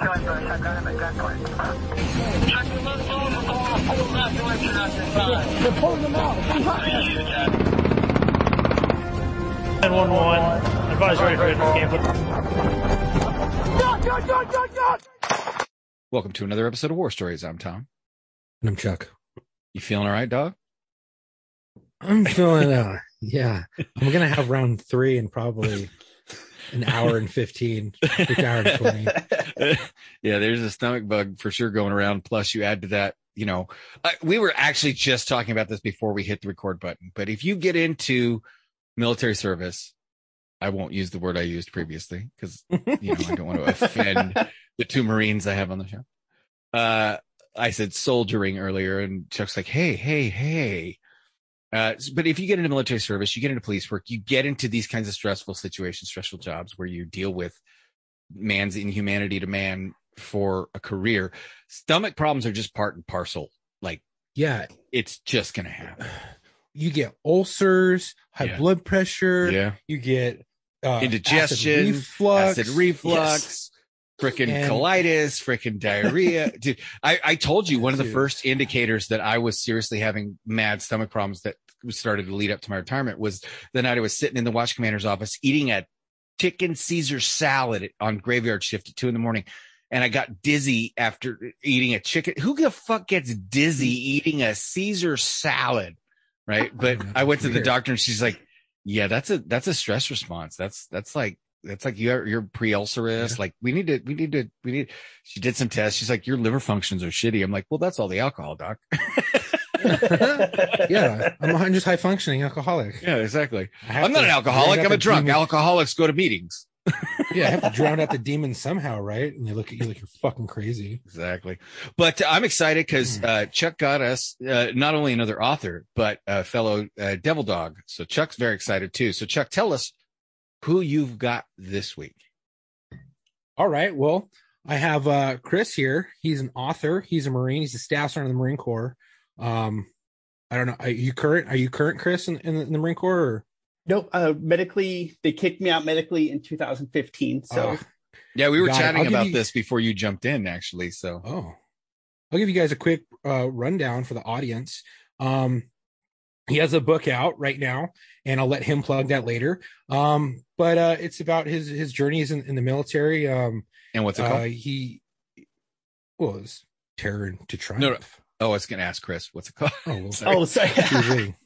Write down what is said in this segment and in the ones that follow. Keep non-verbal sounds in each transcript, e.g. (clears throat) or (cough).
They're pulling them out. And one one. Advise ready for camp. Welcome to another episode of War Stories. I'm Tom. And I'm Chuck. You feeling all right, dog? I'm feeling, uh, yeah. I'm gonna have round three and probably (laughs) an hour and fifteen, an hour and twenty. (laughs) yeah, there's a stomach bug for sure going around. Plus, you add to that, you know, I, we were actually just talking about this before we hit the record button. But if you get into military service, I won't use the word I used previously because you know I don't want to offend the two Marines I have on the show. Uh, I said soldiering earlier, and Chuck's like, "Hey, hey, hey." Uh, but if you get into military service, you get into police work, you get into these kinds of stressful situations, stressful jobs where you deal with man's inhumanity to man for a career. Stomach problems are just part and parcel. Like Yeah, it's just gonna happen. (sighs) you get ulcers, high Yeah. blood pressure. Yeah. You get uh, Indigestion, acid reflux. acid reflux, Yes. Freaking And- colitis, freaking (laughs) diarrhea. Dude, I, I told you one of the Dude. first indicators that I was seriously having mad stomach problems that started to lead up to my retirement was the night I was sitting in the watch commander's office eating a chicken Caesar salad on graveyard shift at two in the morning. And I got dizzy after eating a chicken. Who the fuck gets dizzy mm. eating a Caesar salad? Right. But (laughs) I went to the doctor and she's like, yeah, that's a, that's a stress response. That's, that's like, that's like you're, you're pre-ulcerous. Yeah. Like we need to, we need to, we need, she did some tests. She's like, your liver functions are shitty. I'm like, well, that's all the alcohol, doc. (laughs) yeah, I'm a- just high functioning alcoholic. Yeah, exactly. I'm not an alcoholic. I'm a drunk. demon- Alcoholics go to meetings. (laughs) Yeah, I have to drown out the demon somehow, right? And they look at you like you're fucking crazy. Exactly. But uh, I'm excited because uh, Chuck got us uh, not only another author, but a fellow uh, devil dog. So Chuck's very excited too. So Chuck, tell us who you've got this week. All right. Well, I have uh Chris here. He's an author. He's a Marine. He's a staff sergeant in the Marine Corps. Um, I don't know. Are you current? Are you current, Chris, in, in, the, in the Marine Corps? Or? Nope. Uh, medically, they kicked me out medically in 2015. So Uh, Yeah, we were chatting about you- this before you jumped in, actually. So oh, I'll give you guys a quick uh, rundown for the audience. Um, he has a book out right now, and I'll let him plug that later. Um, but uh, it's about his his journeys in, in the military. Um, and what's it uh, called? he was terror to triumph. No, no. Oh, I was going to ask Chris. What's it called? Oh, well, (laughs) Sorry. oh, sorry. (laughs)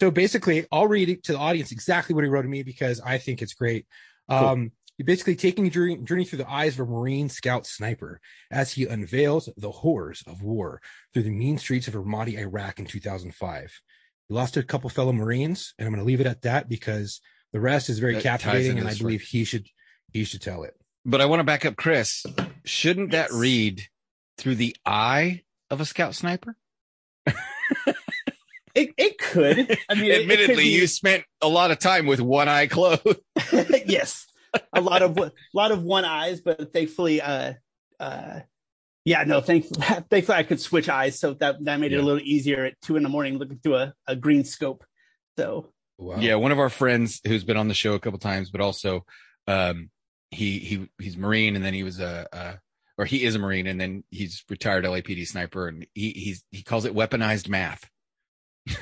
So basically, I'll read it to the audience exactly what he wrote to me because I think it's great. Um, You're basically taking a journey, journey through the eyes of a Marine scout sniper as he unveils the horrors of war through the mean streets of Ramadi, Iraq in 2005. He lost a couple fellow Marines, and I'm going to leave it at that because the rest is very That captivating, and the I story. believe he should he should tell it. But I want to back up Chris. Shouldn't that read through the eye of a scout sniper? It, it could. I mean, it- it could Admittedly, be- you spent a lot of time with one eye closed. (laughs) (laughs) yes, a lot of a lot of one eyes, but thankfully, uh, uh, yeah, no, thankfully, (laughs) thankfully I could switch eyes, so that that made it a little easier at two in the morning looking through a, a green scope. So Wow. Yeah, one of our friends who's been on the show a couple times, but also um he he he's Marine and then he was a uh or he is a Marine and then he's retired LAPD sniper and he he's he calls it weaponized math. (laughs)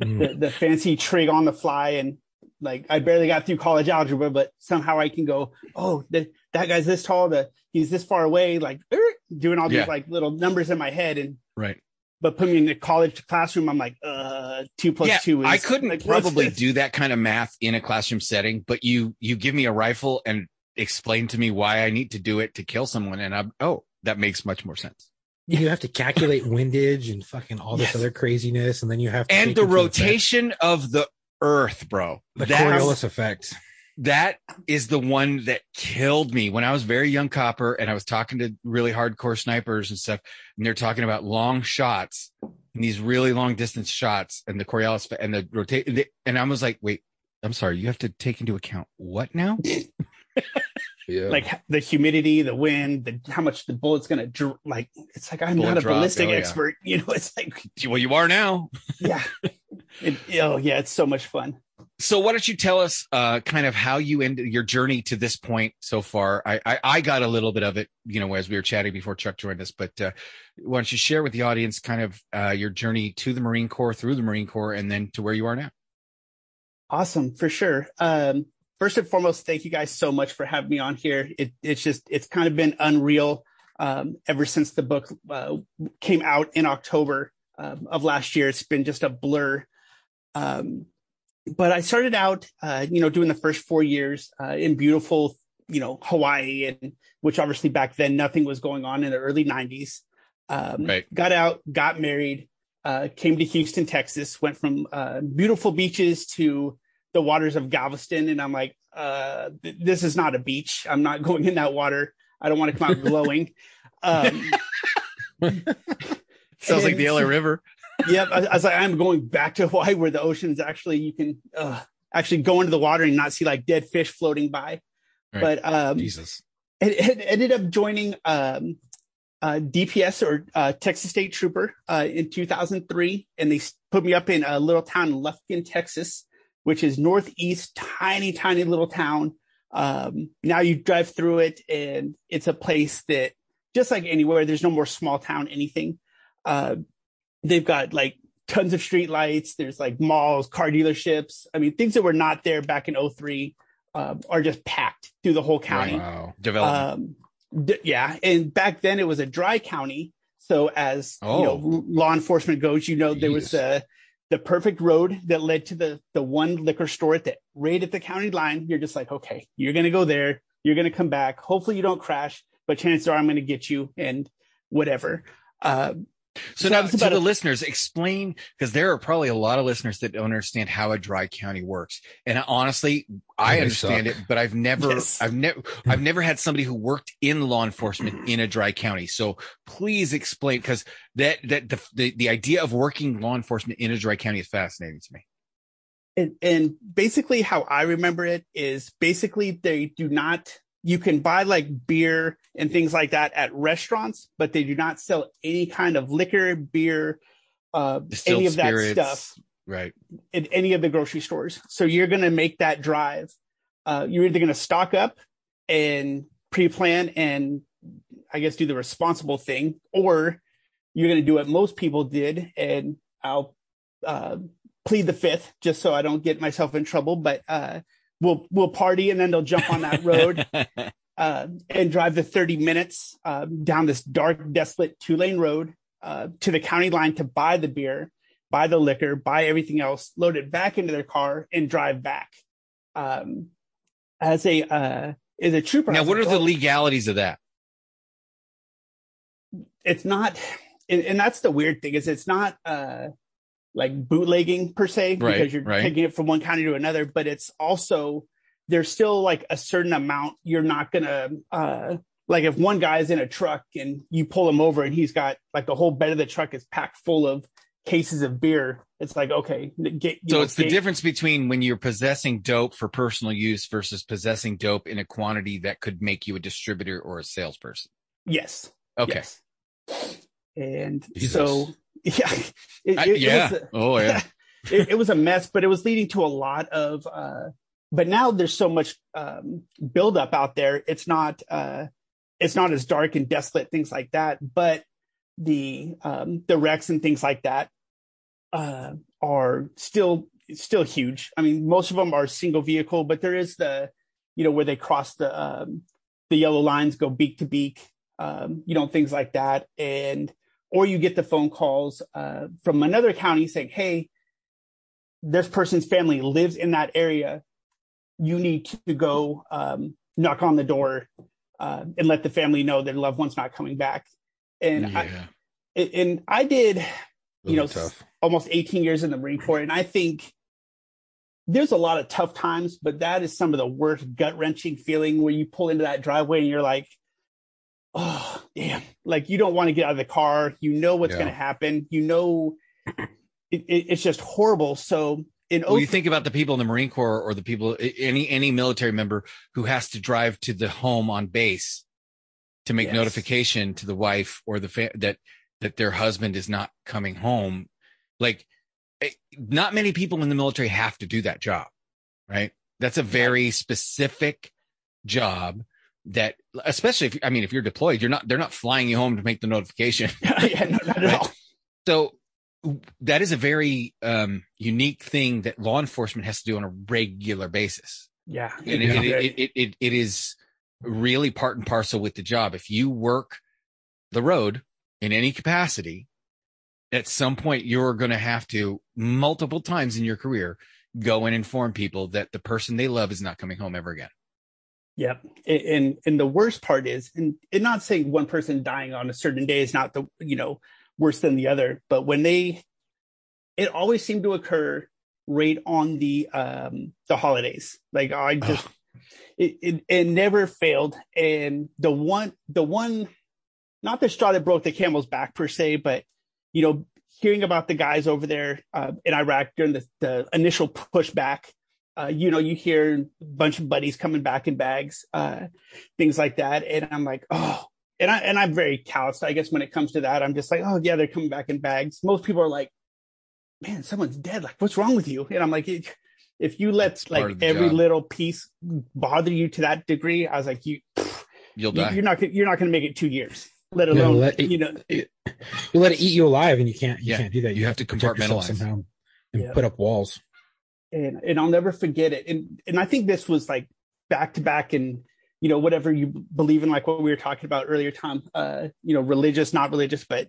The, the fancy trig on the fly and like I barely got through college algebra, but somehow I can go, oh, the, that guy's this tall, the he's this far away, like er, doing all these Yeah. like little numbers in my head, and Right. but put me in the college classroom, I'm like, uh, two plus yeah, two. Is, I couldn't like, probably do that kind of math in a classroom setting, but you you give me a rifle and explain to me why I need to do it to kill someone and I'm oh, that makes much more sense. You have to calculate windage and fucking all this Yes. other craziness, and then you have to And the into effect rotation of the earth, bro. the That's- Coriolis effect. that is the one that killed me when I was very young copper and I was talking to really hardcore snipers and stuff. And they're talking about long shots and these really long distance shots and the Coriolis and the rotate. And I was like, wait, I'm sorry. You have to take into account what now? (laughs) Yeah. like the humidity, the wind, the how much the bullet's gonna dr- like. It's like I'm Bullet not a drop, ballistic oh, yeah. expert, (laughs) you know. It's like Well, you are now. yeah, (laughs) it, oh yeah, it's so much fun. So why don't you tell us uh, kind of how you ended your journey to this point so far? I, I, I got a little bit of it, you know, as we were chatting before Chuck joined us, but uh, why don't you share with the audience kind of uh, your journey to the Marine Corps, through the Marine Corps, and then to where you are now? Awesome, for sure. Um, first and foremost, thank you guys so much for having me on here. It, it's just, it's kind of been unreal um, ever since the book uh, came out in October um, of last year. It's been just a blur. Um, but I started out, uh, you know, doing the first four years uh, in beautiful, you know, Hawaii, and which obviously back then nothing was going on in the early '90s. Um, Right. Got out, got married, uh, came to Houston, Texas. Went from uh, beautiful beaches to the waters of Galveston, and I'm like, uh, th- this is not a beach. I'm not (laughs) going in that water. I don't want to come out (laughs) glowing. Um, Sounds like the LA River. Yep. I, I was like, I'm going back to (laughs) Hawaii where the ocean is actually, you can uh, actually go into the water and not see like dead fish floating by. Right. But um, Jesus. it, it ended up joining um, uh, DPS or uh, Texas State Trooper uh, in 2003. And they put me up in a little town in Lufkin, Texas, which is northeast, tiny, tiny little town. Um, now you drive through it and it's a place that just like anywhere, there's no more small town anything. They've got like tons of street lights. There's like malls, car dealerships. I mean, things that were not there back in 03 uh, are just packed through the whole county. Wow. Development. Um, d- yeah, and back then it was a dry county. So as you know, Oh. law enforcement goes, you know there was Jeez. the perfect road that led to the the one liquor store at the right at the county line. You're just like, okay, you're gonna go there. You're gonna come back. Hopefully you don't crash, but chances are I'm gonna get you and whatever. Uh, So So now to about the a- listeners, explain because there are probably a lot of listeners that don't understand how a dry county works. And honestly, I they understand suck. it, but I've never, Yes. I've never, I've never had somebody who worked in law enforcement in a dry county. So please explain because that that the, the the idea of working law enforcement in a dry county is fascinating to me. and, and basically how I remember it is basically they do not you can buy like beer and things like that at restaurants, but they do not sell any kind of liquor, beer, uh, any of that stuff right? in any of the grocery stores. So you're going to make that drive. Uh, you're either going to stock up and pre-plan and I guess do the responsible thing, or you're going to do what most people did, and I'll uh, plead the fifth just so I don't get myself in trouble. But uh, we'll we'll party and then they'll jump on that road (laughs) uh, and drive the 30 minutes uh, down this dark, desolate two lane road uh, to the county line to buy the beer, buy the liquor, buy everything else, load it back into their car, and drive back. Um, as a uh, as a trooper, now, what are like, the "Oh, legalities of that? It's not, and, and that's the weird thing is it's not uh, like bootlegging per se Right, because you're right. taking it from one county to another, but it's also there's still like a certain amount you're not gonna uh, like if one guy's in a truck and you pull him over and he's got like the whole bed of the truck is packed full of cases of beer. It's like okay, get you So know, it's the get- difference between when you're possessing dope for personal use versus possessing dope in a quantity that could make you a distributor or a salesperson. Yes. Okay. Yes. And Jesus. so (laughs) yeah, it, I- it- it yeah. was oh yeah. (laughs) it, it was a mess, but it was leading to a lot of. Uh, but now there's so much um, buildup out there. It's not. Uh, it's not as dark and desolate, things like that. But the um, the wrecks and things like that uh, are still still huge. I mean, most of them are single vehicle, but there is the, you know, where they cross the um, the yellow lines, go beak to beak, um, you know, things like that, and or you get the phone calls uh, from another county saying, "Hey, this person's family lives in that area. You need to go um, knock on the door uh, and let the family know their loved one's not coming back." And I, and I did you know, tough. almost 18 years in the Marine Corps. And I think there's a lot of tough times, but that is some of the worst gut wrenching feeling where you pull into that driveway and you're like, oh, damn. Like you don't want to get out of the car. You know what's Yeah. going to happen. You know, (clears throat) it, it, it's just horrible. So in Well, you think about the people in the Marine Corps or the people, any any military member who has to drive to the home on base to make Yes. notification to the wife or the fa- that that their husband is not coming home. Like, eh, not many people in the military have to do that job. right? That's a very specific job that, especially if, I mean, if you're deployed, you're not, they're not flying you home to make the notification. (laughs) yeah, no, not at Right. all. So that is a very um, unique thing that law enforcement has to do on a regular basis. Yeah. And Yeah. it, it, it, it, it is really part and parcel with the job. If you work the road in any capacity, at some point you're going to have to multiple times in your career go and inform people that the person they love is not coming home ever again. Yep. And, and and the worst part is, and, and not saying one person dying on a certain day is not the you know worse than the other, but when they, it always seemed to occur right on the um the holidays. Like I just, it, it it never failed. And the one the one, not the straw that broke the camel's back per se, but you know hearing about the guys over there uh, in Iraq during the the initial pushback uh, you know, you hear a bunch of buddies coming back in bags, uh, things like that. And I'm like, oh, and I, and I'm very calloused, I guess, when it comes to that. I'm just like, oh yeah, they're coming back in bags. Most people are like, man, someone's dead. Like, what's wrong with you? And I'm like, if you let part like every job. little piece bother you to that degree, I was like, you, You'll you die. you're not, gonna- you're not going to make it two years, let No, alone, let it- you know, You let it eat you alive, and you can't. You Yeah, can't do that. you have to protect compartmentalize. somehow and Yeah. put up walls. And and I'll never forget it. And and I think this was like back to back and you know whatever you believe in, like what we were talking about earlier, Tom. Uh, you know, religious, not religious, but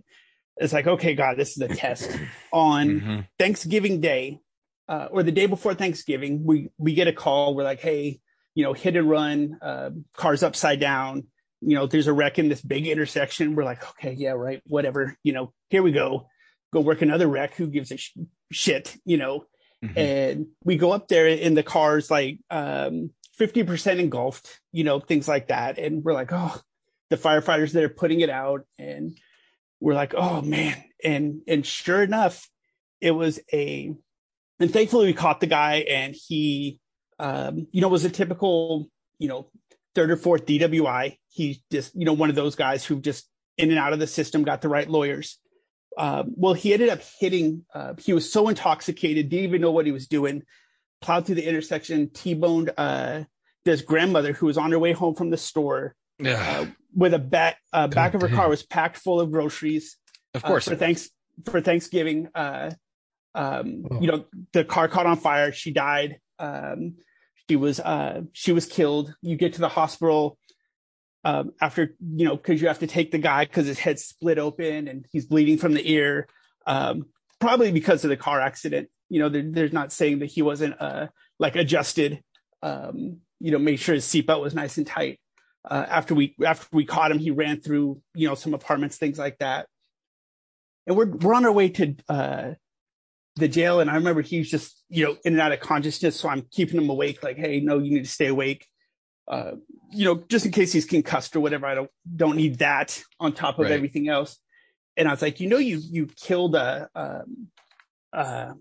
it's like okay, God, this is a test. On Mhm. Thanksgiving Day, uh, or the day before Thanksgiving, we we get a call. We're like, hey, you know, hit and run, uh, cars upside down. You know, there's a wreck in this big intersection. We're like, okay, yeah, right, whatever. You know, here we go. Go work another wreck. Who gives a sh- shit? You know, Mhm. and we go up there in the cars like um 50% engulfed you know things like that. And we're like oh the firefighters that are putting it out. And we're like oh man. And and sure enough it was a and thankfully we caught the guy and he um you know was a typical you know third or fourth dwi He just you know one of those guys who just in and out of the system got the right lawyers um, well, he ended up hitting. Uh, he was so intoxicated, didn't even know what he was doing. Plowed through the intersection, t-boned uh, this grandmother who was on her way home from the store Ugh, uh, with a back uh, back of her damn. car was packed full of groceries. of course. uh, for thanks for Thanksgiving. Uh, um, Oh. You know, the car caught on fire. She died. Um, she was uh, she was killed. You get to the hospital um, after you know because you have to take the guy because his head's split open and he's bleeding from the ear. Um, probably because of the car accident. You know, they're, they're not saying that he wasn't uh, like adjusted. Um, you know, make sure his seatbelt was nice and tight. Uh, after we after we caught him, he ran through you know some apartments, things like that. And we're we're on our way to uh, the jail, and I remember he was just you know in and out of consciousness, so I'm keeping him awake. Like, hey, no, you need to stay awake. Uh, you know, just in case he's concussed or whatever. I don't don't need that on top of Right. everything else. And I was like, you know, you you killed a um, uh,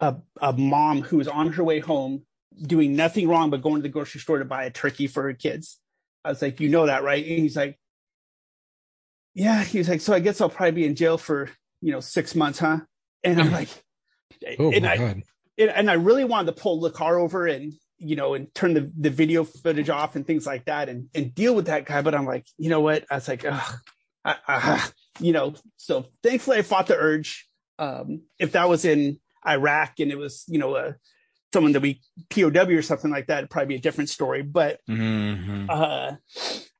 a a mom who was on her way home doing nothing wrong but going to the grocery store to buy a turkey for her kids. I was like, you know that, right? And he's like, yeah. He's like, so I guess I'll probably be in jail for you know six months, huh? And I'm like, Oh and my I god! and, and I really wanted to pull the car over and you know and turn the, the video footage off and things like that and and deal with that guy. But I'm like, you know what? I was like, I, I, you know. So thankfully, I fought the urge. Um, if that was in Iraq and it was you know a someone that we POW or something like that, it'd probably be a different story. But Mhm. uh,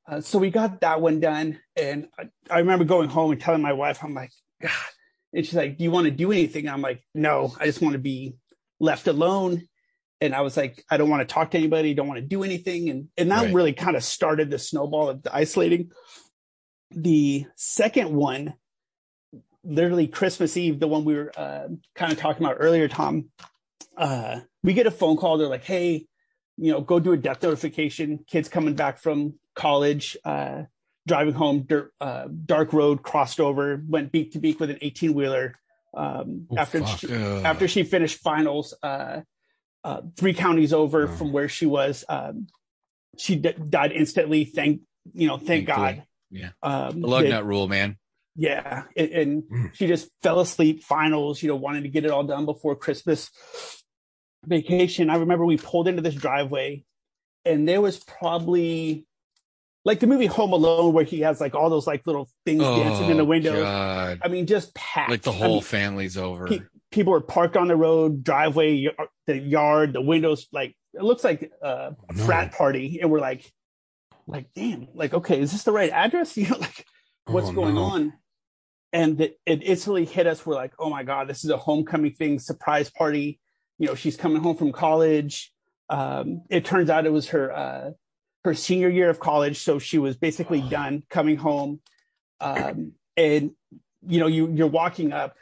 uh, so we got that one done, and I, I remember going home and telling my wife, I'm like, God. And she's like, Do you want to do anything? I'm like, No, I just want to be left alone. And I was like, I don't want to talk to anybody, don't want to do anything. And and that Right. really kind of started the snowball of the isolating. The second one, literally Christmas Eve, the one we were uh, kind of talking about earlier, Tom. Uh, we get a phone call. They're like, "Hey, you know, go do a death notification. Kids coming back from college, uh, driving home, dirt, uh, dark road, crossed over, went beak to beak with an 18 wheeler. Um, Oh, after she, after she finished finals, uh, three counties over Wow. from where she was, um, she d- died instantly. Thank you know, thank Thankfully. God. Yeah. Um, the lug nut rule, man. yeah, and, and Mm. she just fell asleep. Finals, you know, wanted to get it all done before Christmas. vacation, I remember we pulled into this driveway and there was probably like the movie Home Alone where he has like all those like little things dancing in the Oh, window. God. I mean, just packed. Like the I whole mean, family's over. People are parked on the road, driveway, y- the yard, the windows. Like it looks like a No. frat party, and we're like, like, damn, like, okay, is this the right address? (laughs) You know, like, what's Oh, going no. on? And it, it instantly hit us. We're like, oh my god, this is a homecoming thing, surprise party. You know, she's coming home from college. Um, it turns out it was her uh, her senior year of college, so she was basically (sighs) done coming home. Um, and you know, you you're walking up,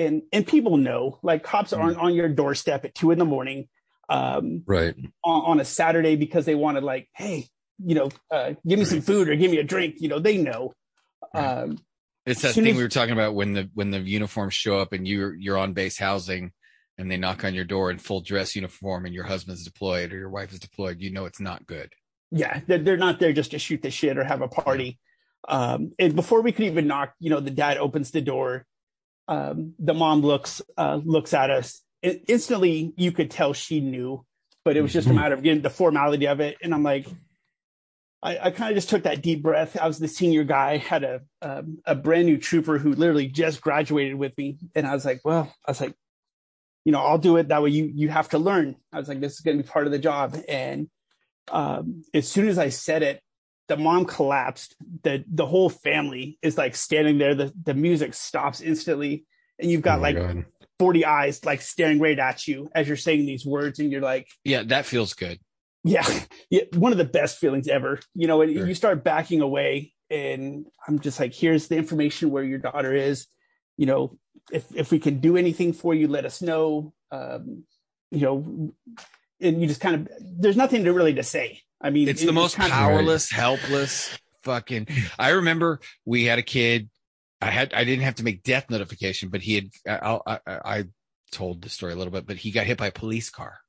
and and people know, like cops aren't on your doorstep at two in the morning um, Right. on, on a Saturday because they wanted like, hey, you know, uh, give me some food or give me a drink. You know, they know. Um, It's that thing as- we were talking about when the when the uniforms show up and you're you're on base housing and they knock on your door in full dress uniform and your husband's deployed or your wife is deployed, you know it's not good. yeah, they're, they're not there just to shoot the shit or have a party. Um, and before we could even knock, you know, the dad opens the door. Um, the mom looks uh, looks at us. I- instantly, you could tell she knew, but it was just a Mhm. matter of getting the formality of it. And I'm like, I, I kind of just took that deep breath. I was the senior guy, had a um, a brand new trooper who literally just graduated with me, and I was like, well, I was like, you know, I'll do it. That way, you you have to learn. I was like, this is going to be part of the job. And um, as soon as I said it, the mom collapsed. the The whole family is like standing there. The the music stops instantly, and you've got Oh like God. forty eyes like staring right at you as you're saying these words, and you're like, Yeah, that feels good. yeah, (laughs) yeah, one of the best feelings ever. You know, and Sure. you start backing away, and I'm just like, here's the information where your daughter is. You know, if if we can do anything for you, let us know. Um, you know, and you just kind of there's nothing to really to say. I mean, It's it- the most of- powerless, helpless fucking. I remember we had a kid. I had I didn't have to make death notification, but he had. I I, I told the story a little bit, but he got hit by a police car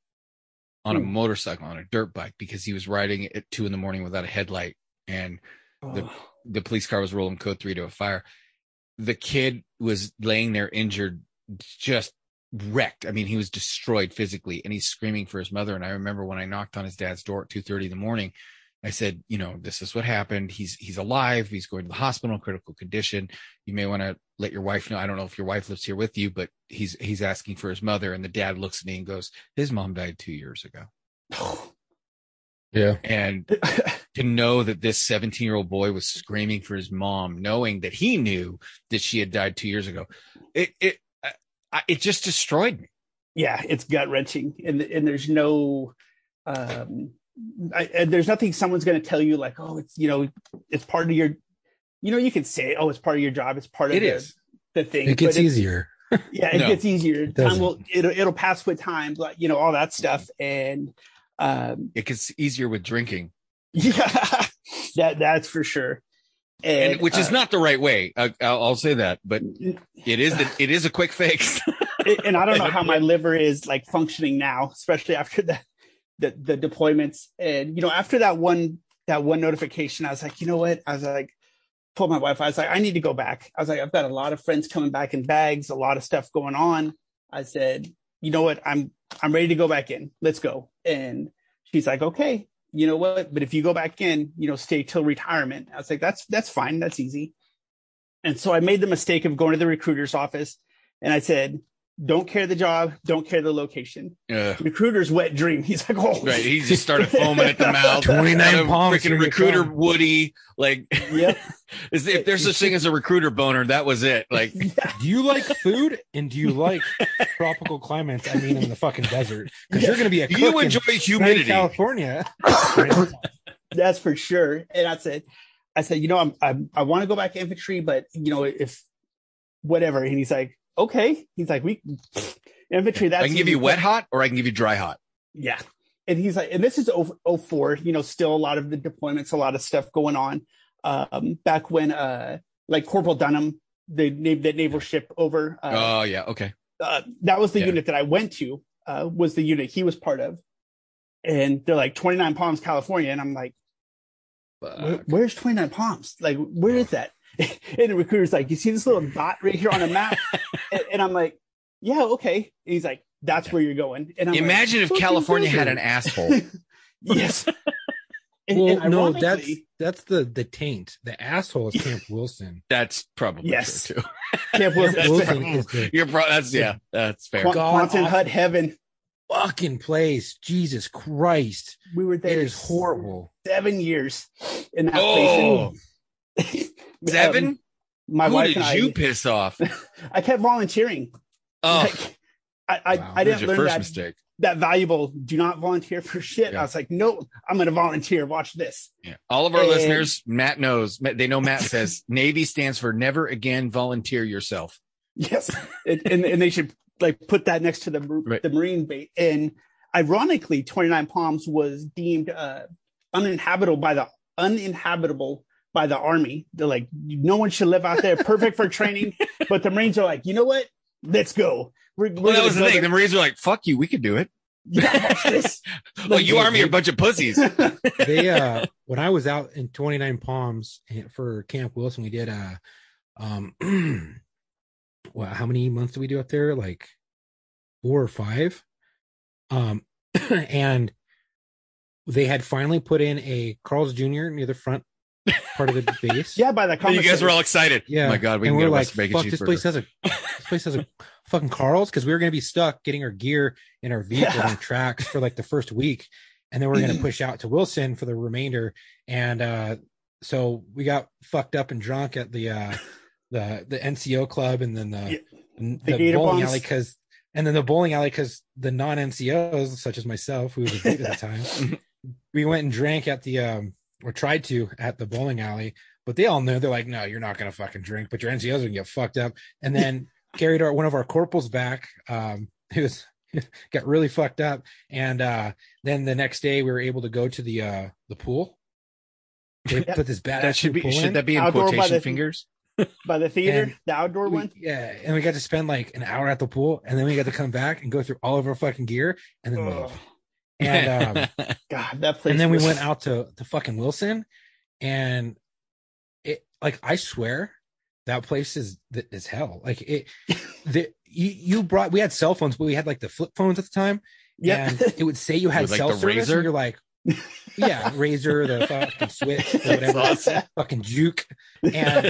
on a Hmm. motorcycle on a dirt bike because he was riding at two in the morning without a headlight, and the- Oh, the police car was rolling code three to a fire. The kid was laying there injured, just wrecked. I mean, he was destroyed physically and he's screaming for his mother. And I remember when I knocked on his dad's door at two thirty in the morning, I said, you know, this is what happened. He's, he's alive. He's going to the hospital, critical condition. You may want to let your wife know. I don't know if your wife lives here with you, but he's, he's asking for his mother. And the dad looks at me and goes, his mom died two years ago. (sighs) Yeah. And (laughs) to know that this 17 year old boy was screaming for his mom, knowing that he knew that she had died two years ago, it, it, I, it just destroyed me. yeah, it's gut wrenching, and and there's no, um, I, and there's nothing someone's going to tell you like, oh, it's you know, it's part of your, you know, you can say, oh, it's part of your job, it's part of It the, is. the thing. It gets but easier. (laughs) yeah, it No. gets easier. Time will it'll it'll pass with time, but you know all that stuff, and um, It gets easier with drinking, (laughs) yeah, that that's for sure. And, and, which is uh, not the right way. I, I'll, I'll say that, but (laughs) it is the, it is a quick fix. (laughs) and I don't know how my liver is like functioning now, especially after the, the the deployments. And you know, after that one that one notification, I was like, you know what? I was like, told my wife, I was like, I need to go back. I was like, I've got a lot of friends coming back in bags, a lot of stuff going on. I said, you know what? I'm I'm ready to go back in. Let's go. And she's like, okay, you know what? But if you go back in, you know, stay till retirement. I was like, that's that's fine. That's easy. And so I made the mistake of going to the recruiter's office and I said, don't care the job, don't care the location. Yeah. Recruiter's wet dream. (laughs) He's like, oh, right. He just started foaming at the (laughs) mouth. 29 And a palms Freaking recruiter phone. Woody. Like, Yep. (laughs) is- if there's such thing as a recruiter boner, that was it. Like, Yeah. Do you like food and do you like tropical climates? I mean, in the fucking desert, because you're going to be a do cook you in enjoy sunny humidity? California. That's for sure. And I said, I said, you know, I'm, I'm I want to go back to infantry, but you know, if whatever. And he's like, okay. He's like, we infantry. That's I can give you wet hot or I can give you dry hot. Yeah. And he's like, and this is 0- 04, you know, still a lot of the deployments, a lot of stuff going on. Um, back when, uh, like Corporal Dunham, the, na- the naval ship over, uh, Oh yeah. Okay. uh, that was the Yeah. unit that I went to, uh, was the unit he was part of. And they're like 29 Palms, California. And I'm like, Where, where's 29 Palms? Like, where is that? (laughs) and the recruiter's like, you see this little dot right here on a map? (laughs) and, and I'm like, yeah, okay. And he's like, that's where you're going. And I'm like, Imagine if California had an asshole. (laughs) yes. And- well, and no, that's that's the the taint. The asshole is Camp Wilson. That's probably Yes. true too. Camp Wilson. That's Wilson fair. is the You're pro- that's yeah, that's fair. Qu- God Quantum awful. Hut Heaven. fucking place. Jesus Christ, We were it there is horrible. seven years in that Oh, place. And, seven? um, my Who wife did and I, you piss off? (laughs) I kept volunteering. Oh, Like, I, I, Wow. I didn't your learn first that, mistake. that valuable do not volunteer for shit. Yeah. I was like, no, I'm going to volunteer. Watch this. Yeah. All of our And- listeners, Matt knows. They know Matt says (laughs) Navy stands for never again volunteer yourself. Yes. and, and, and they should like put that next to the, Right. the Marine bait. And ironically, 29 Palms was deemed uh, uninhabitable by the uninhabitable by the army. They're like, no one should live out there. Perfect for (laughs) training. But the Marines are like, you know what? Let's go. We're, we're Well, that was the thing. there. The Marines were like, "Fuck you, we could do it." Yeah, watch this. Well, you they- army are a bunch of pussies. (laughs) They uh when I was out in 29 Palms for Camp Wilson, we did uh um (clears throat) well, how many months did we do up there? Like four or five. Um (clears throat) and they had finally put in a Carl's Jr. near the front part of the base. Yeah, by the And you guys commissary. were all excited. Yeah. Oh my god, we and can we're get a like, fuck, this place has a this place has a fucking Carl's because we were gonna be stuck getting our gear in our vehicle Yeah. and tracks for like the first week, and then we are gonna push out to Wilson for the remainder. And uh so we got fucked up and drunk at the uh the the NCO club and then the Yeah. the, The bowling Bombs. alley because and then the bowling alley because the non NCOs such as myself who was a at the time (laughs) we went and drank at the um or tried to at the bowling alley, but they all knew they're like, no, you're not gonna fucking drink, but your NCOs are gonna get fucked up. And then (laughs) carried our one of our corporals back, um, (laughs) who was (laughs) got really fucked up. And uh then the next day we were able to go to the uh the pool. They Yeah. put this badass That should be. pool Should in. that be in Outdoor by quotation the- fingers? by the theater, And the outdoor We- one. yeah, and we got to spend like an hour at the pool, and then we got to come back and go through all of our fucking gear, and then Ugh. Leave. And (laughs) um, God, that place. and then we went out to to fucking Wilson, and it like I swear that place is is hell. Like it, (laughs) the you you brought we had cell phones, but we had like the flip phones at the time. Yeah. it would say you had With, like, cell the service, Razor? and you're like, yeah, razor, the (laughs) fucking switch, or whatever, awesome. fucking juke. And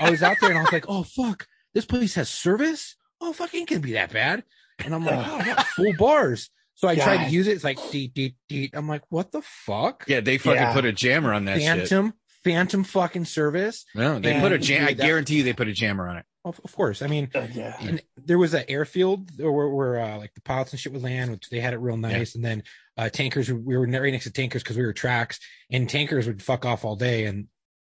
I was out there, and I was like, oh fuck, this place has service. Oh fucking can be that bad. And I'm like, oh, what, full bars. So I tried to use it. It's like deet deet deet. I'm like, what the fuck? yeah, they fucking Yeah. put a jammer on that shit. phantom phantom fucking service No, they put a And- jam. I Dude, that- guarantee you, they put a jammer on it. of, of course i mean Uh, yeah. and there was an airfield where, where uh, like the pilots and shit would land which they had it real nice and then uh tankers we were right next to tankers because we were tracks and tankers would fuck off all day and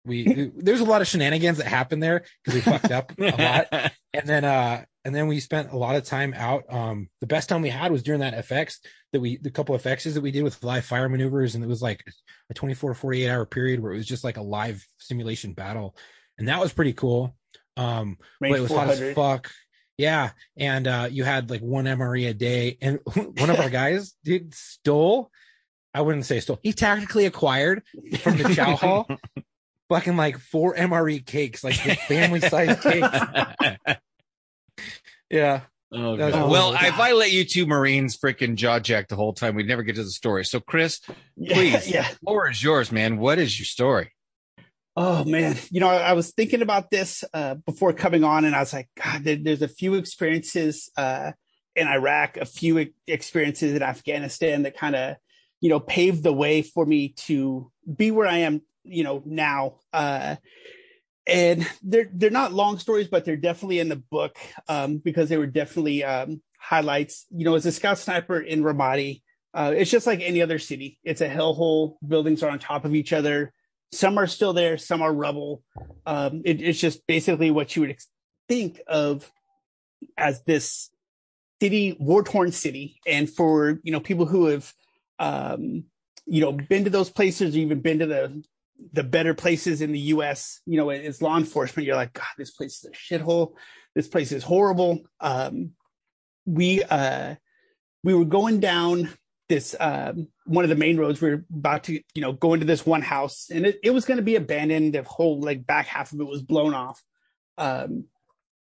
we there's a lot of shenanigans that happened there because we fucked up a lot. (laughs) And then uh and then we spent a lot of time out um the best time we had was during that fx that we the couple of fx's that we did with live fire maneuvers. And it was like a 24 48 hour period where it was just like a live simulation battle. And that was pretty cool. Um but it was hot as fuck. Yeah. And uh you had like one mre a day. And (laughs) one of our guys dude stole i wouldn't say stole he tactically acquired from the chow hall (laughs) fucking like four mre cakes like family sized (laughs) cakes yeah Oh, That was- God. well, Oh, if I let you two Marines freaking jaw jack the whole time, we'd never get to the story. So, Chris, Yeah, please. Yeah. floor is yours, man. What is your story? Oh man, you know, I, I was thinking about this uh, before coming on, and I was like, God, there, there's a few experiences uh, in Iraq, a few experiences in Afghanistan that kind of, you know, paved the way for me to be where I am, you know, now. Uh, and they're they're not long stories, but they're definitely in the book um, because they were definitely um, highlights. You know, as a scout sniper in Ramadi, uh, it's just like any other city. It's a hellhole. Buildings are on top of each other some are still there some are rubble um, it, it's just basically what you would ex- think of as this city war torn city and for you know people who have um, you know been to those places or even been to the the better places in the us you know as law enforcement you're like god this place is a shithole this place is horrible um, we uh we were going down this um, one of the main roads. We were about to, you know, go into this one house, and it, it was going to be abandoned. The whole like back half of it was blown off, um,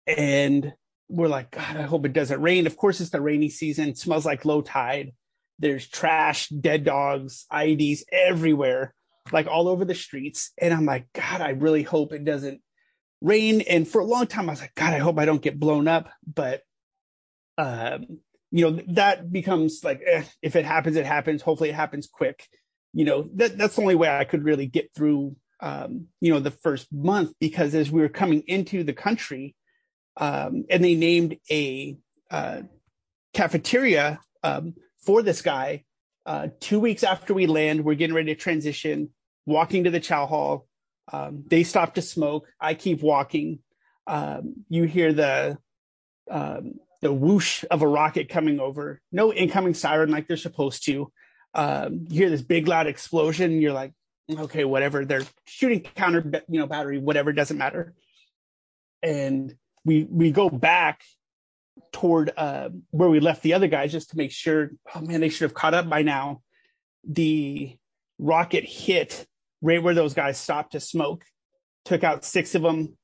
and we're like, God, I hope it doesn't rain. Of course, it's the rainy season. It smells like low tide. There's trash, dead dogs, IEDs everywhere, like all over the streets. And I'm like, God, I really hope it doesn't rain. And for a long time, I was like, God, I hope I don't get blown up. But, um, you know, that becomes like, eh, if it happens, it happens. Hopefully, it happens quick. You know, that that's the only way I could really get through, um, you know, the first month because as we were coming into the country, um, and they named a uh, cafeteria um, for this guy. Uh, two weeks after we land, we're getting ready to transition, walking to the chow hall. Um, they stop to smoke. I keep walking. Um, you hear the um, the whoosh of a rocket coming over. No incoming siren like they're supposed to. Um, you hear this big loud explosion. you're like, okay, whatever. They're shooting counter, you know, battery, whatever. Doesn't matter. And we we go back toward uh, where we left the other guys just to make sure. Oh man, they should have caught up by now. The rocket hit right where those guys stopped to smoke, took out six of them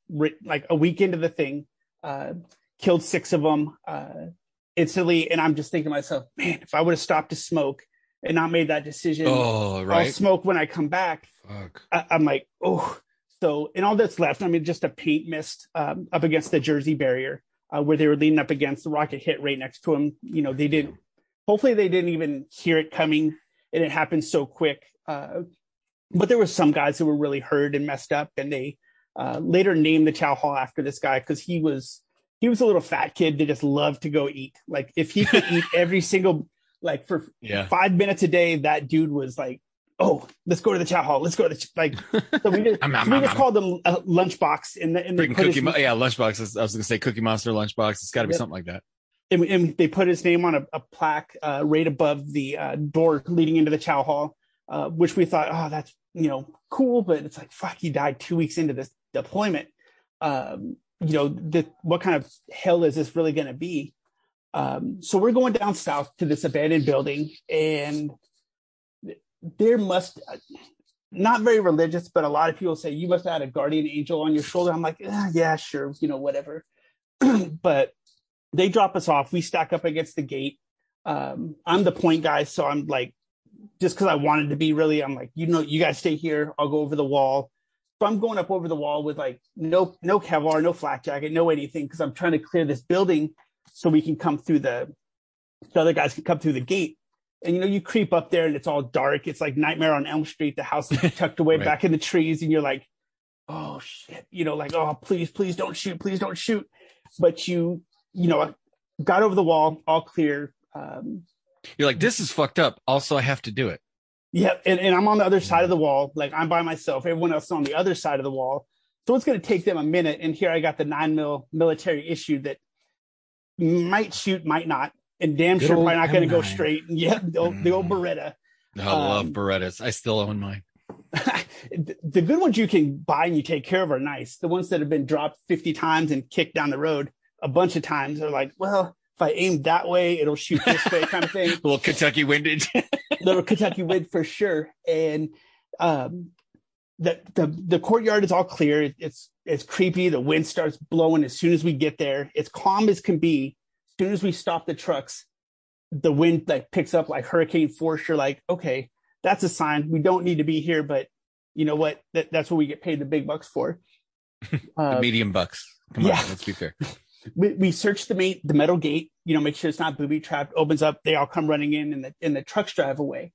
like a week into the thing, uh, killed six of them uh, instantly. And I'm just thinking to myself, man, if I would have stopped to smoke and not made that decision, oh, right. I'll smoke when I come back. Fuck. I, I'm like, oh, so, and all that's left, I mean, just a paint mist um, up against the Jersey barrier uh, where they were leaning up against the rocket hit right next to them. You know, they didn't, hopefully, they didn't even hear it coming and it happened so quick. Uh, but there were some guys who were really hurt and messed up, and they uh, later named the Chow Hall after this guy because he was he was a little fat kid that just loved to go eat. Like if he could eat (laughs) every single like for Yeah. five minutes a day, that dude was like, "Oh, let's go to the chow hall. Let's go to the ch-" like." So we just, (laughs) um, so we um, just called them a lunchbox, in the, Freaking put Cookie, Mo- yeah, lunchbox. I was gonna say Cookie Monster lunchbox. It's got to be Yep. something like that. and, and they put his name on a, a plaque uh, right above the uh, door leading into the chow hall, uh, which we thought, oh, that's you know cool, but it's like fuck, he died two weeks into this deployment. Um, you know, the, what kind of hell is this really going to be? Um, so we're going down south to this abandoned building, and there must not very religious, but a lot of people say you must have had a guardian angel on your shoulder. I'm like, "Ah, yeah, sure, you know, whatever. (clears throat) but they drop us off. We stack up against the gate. Um, I'm the point guy, so I'm like, just because I wanted to be really, I'm like, you know, you guys stay here. I'll go over the wall. So I'm going up over the wall with like no no Kevlar, no flak jacket, no anything, because I'm trying to clear this building so we can come through the the other guys can come through the gate. And you know, you creep up there and it's all dark. It's like Nightmare on Elm Street. The house is (laughs) tucked away Right. back in the trees, and you're like, oh shit, you know, like, oh please, please don't shoot, please don't shoot. But you, you know, got over the wall, all clear. Um, You're like, this is fucked up. Also, I have to do it. yeah, and, and I'm on the other side of the wall, like I'm by myself. Everyone else is on the other side of the wall. So it's going to take them a minute. And here I got the nine mil military issue that might shoot, might not, and damn Good sure probably not going to go M9. straight. (laughs) Yeah, the old, the old Beretta. I love Um, Berettas. I still own mine. (laughs) the the good ones you can buy and you take care of are nice. The ones that have been dropped 50 times and kicked down the road a bunch of times are like, well, if I aim that way, it'll shoot this way kind of thing. (laughs) A little Kentucky windage. (laughs) little Kentucky wind for sure. And um, the the the courtyard is all clear. It's it's creepy. The wind starts blowing as soon as we get there. It's calm as can be. As soon as we stop the trucks, the wind like picks up like hurricane force. You're like, okay, that's a sign. We don't need to be here, but you know what? That, that's what we get paid the big bucks for. (laughs) the Uh, medium bucks. Come yeah. on, let's be fair. We, we search the mate, the metal gate, you know, make sure it's not booby trapped, opens up, they all come running in and the, and the trucks drive away.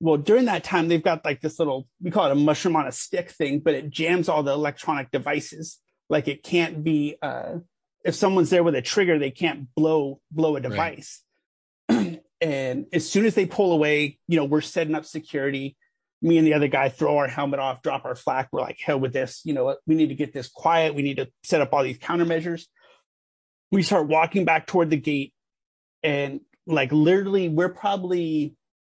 Well, during that time, they've got like this little, we call it a mushroom on a stick thing, but it jams all the electronic devices. Like it can't be, uh, if someone's there with a trigger, they can't blow, blow a device. (clears throat) and as soon as they pull away, you know, we're setting up security. Me and the other guy throw our helmet off, drop our flak. We're like, hell with this. You know what? We need to get this quiet. We need to set up all these countermeasures we start walking back toward the gate and like literally we're probably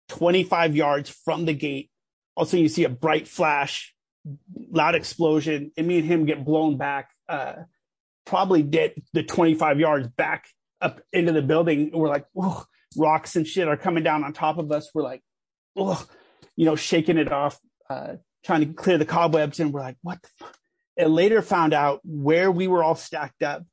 25 yards from the gate. Also you see a bright flash loud explosion and me and him get blown back uh probably get the 25 yards back up into the building. We're like rocks and shit are coming down on top of us. We're like you know shaking it off uh trying to clear the cobwebs. And we're like what the fuck and later found out where we were all stacked up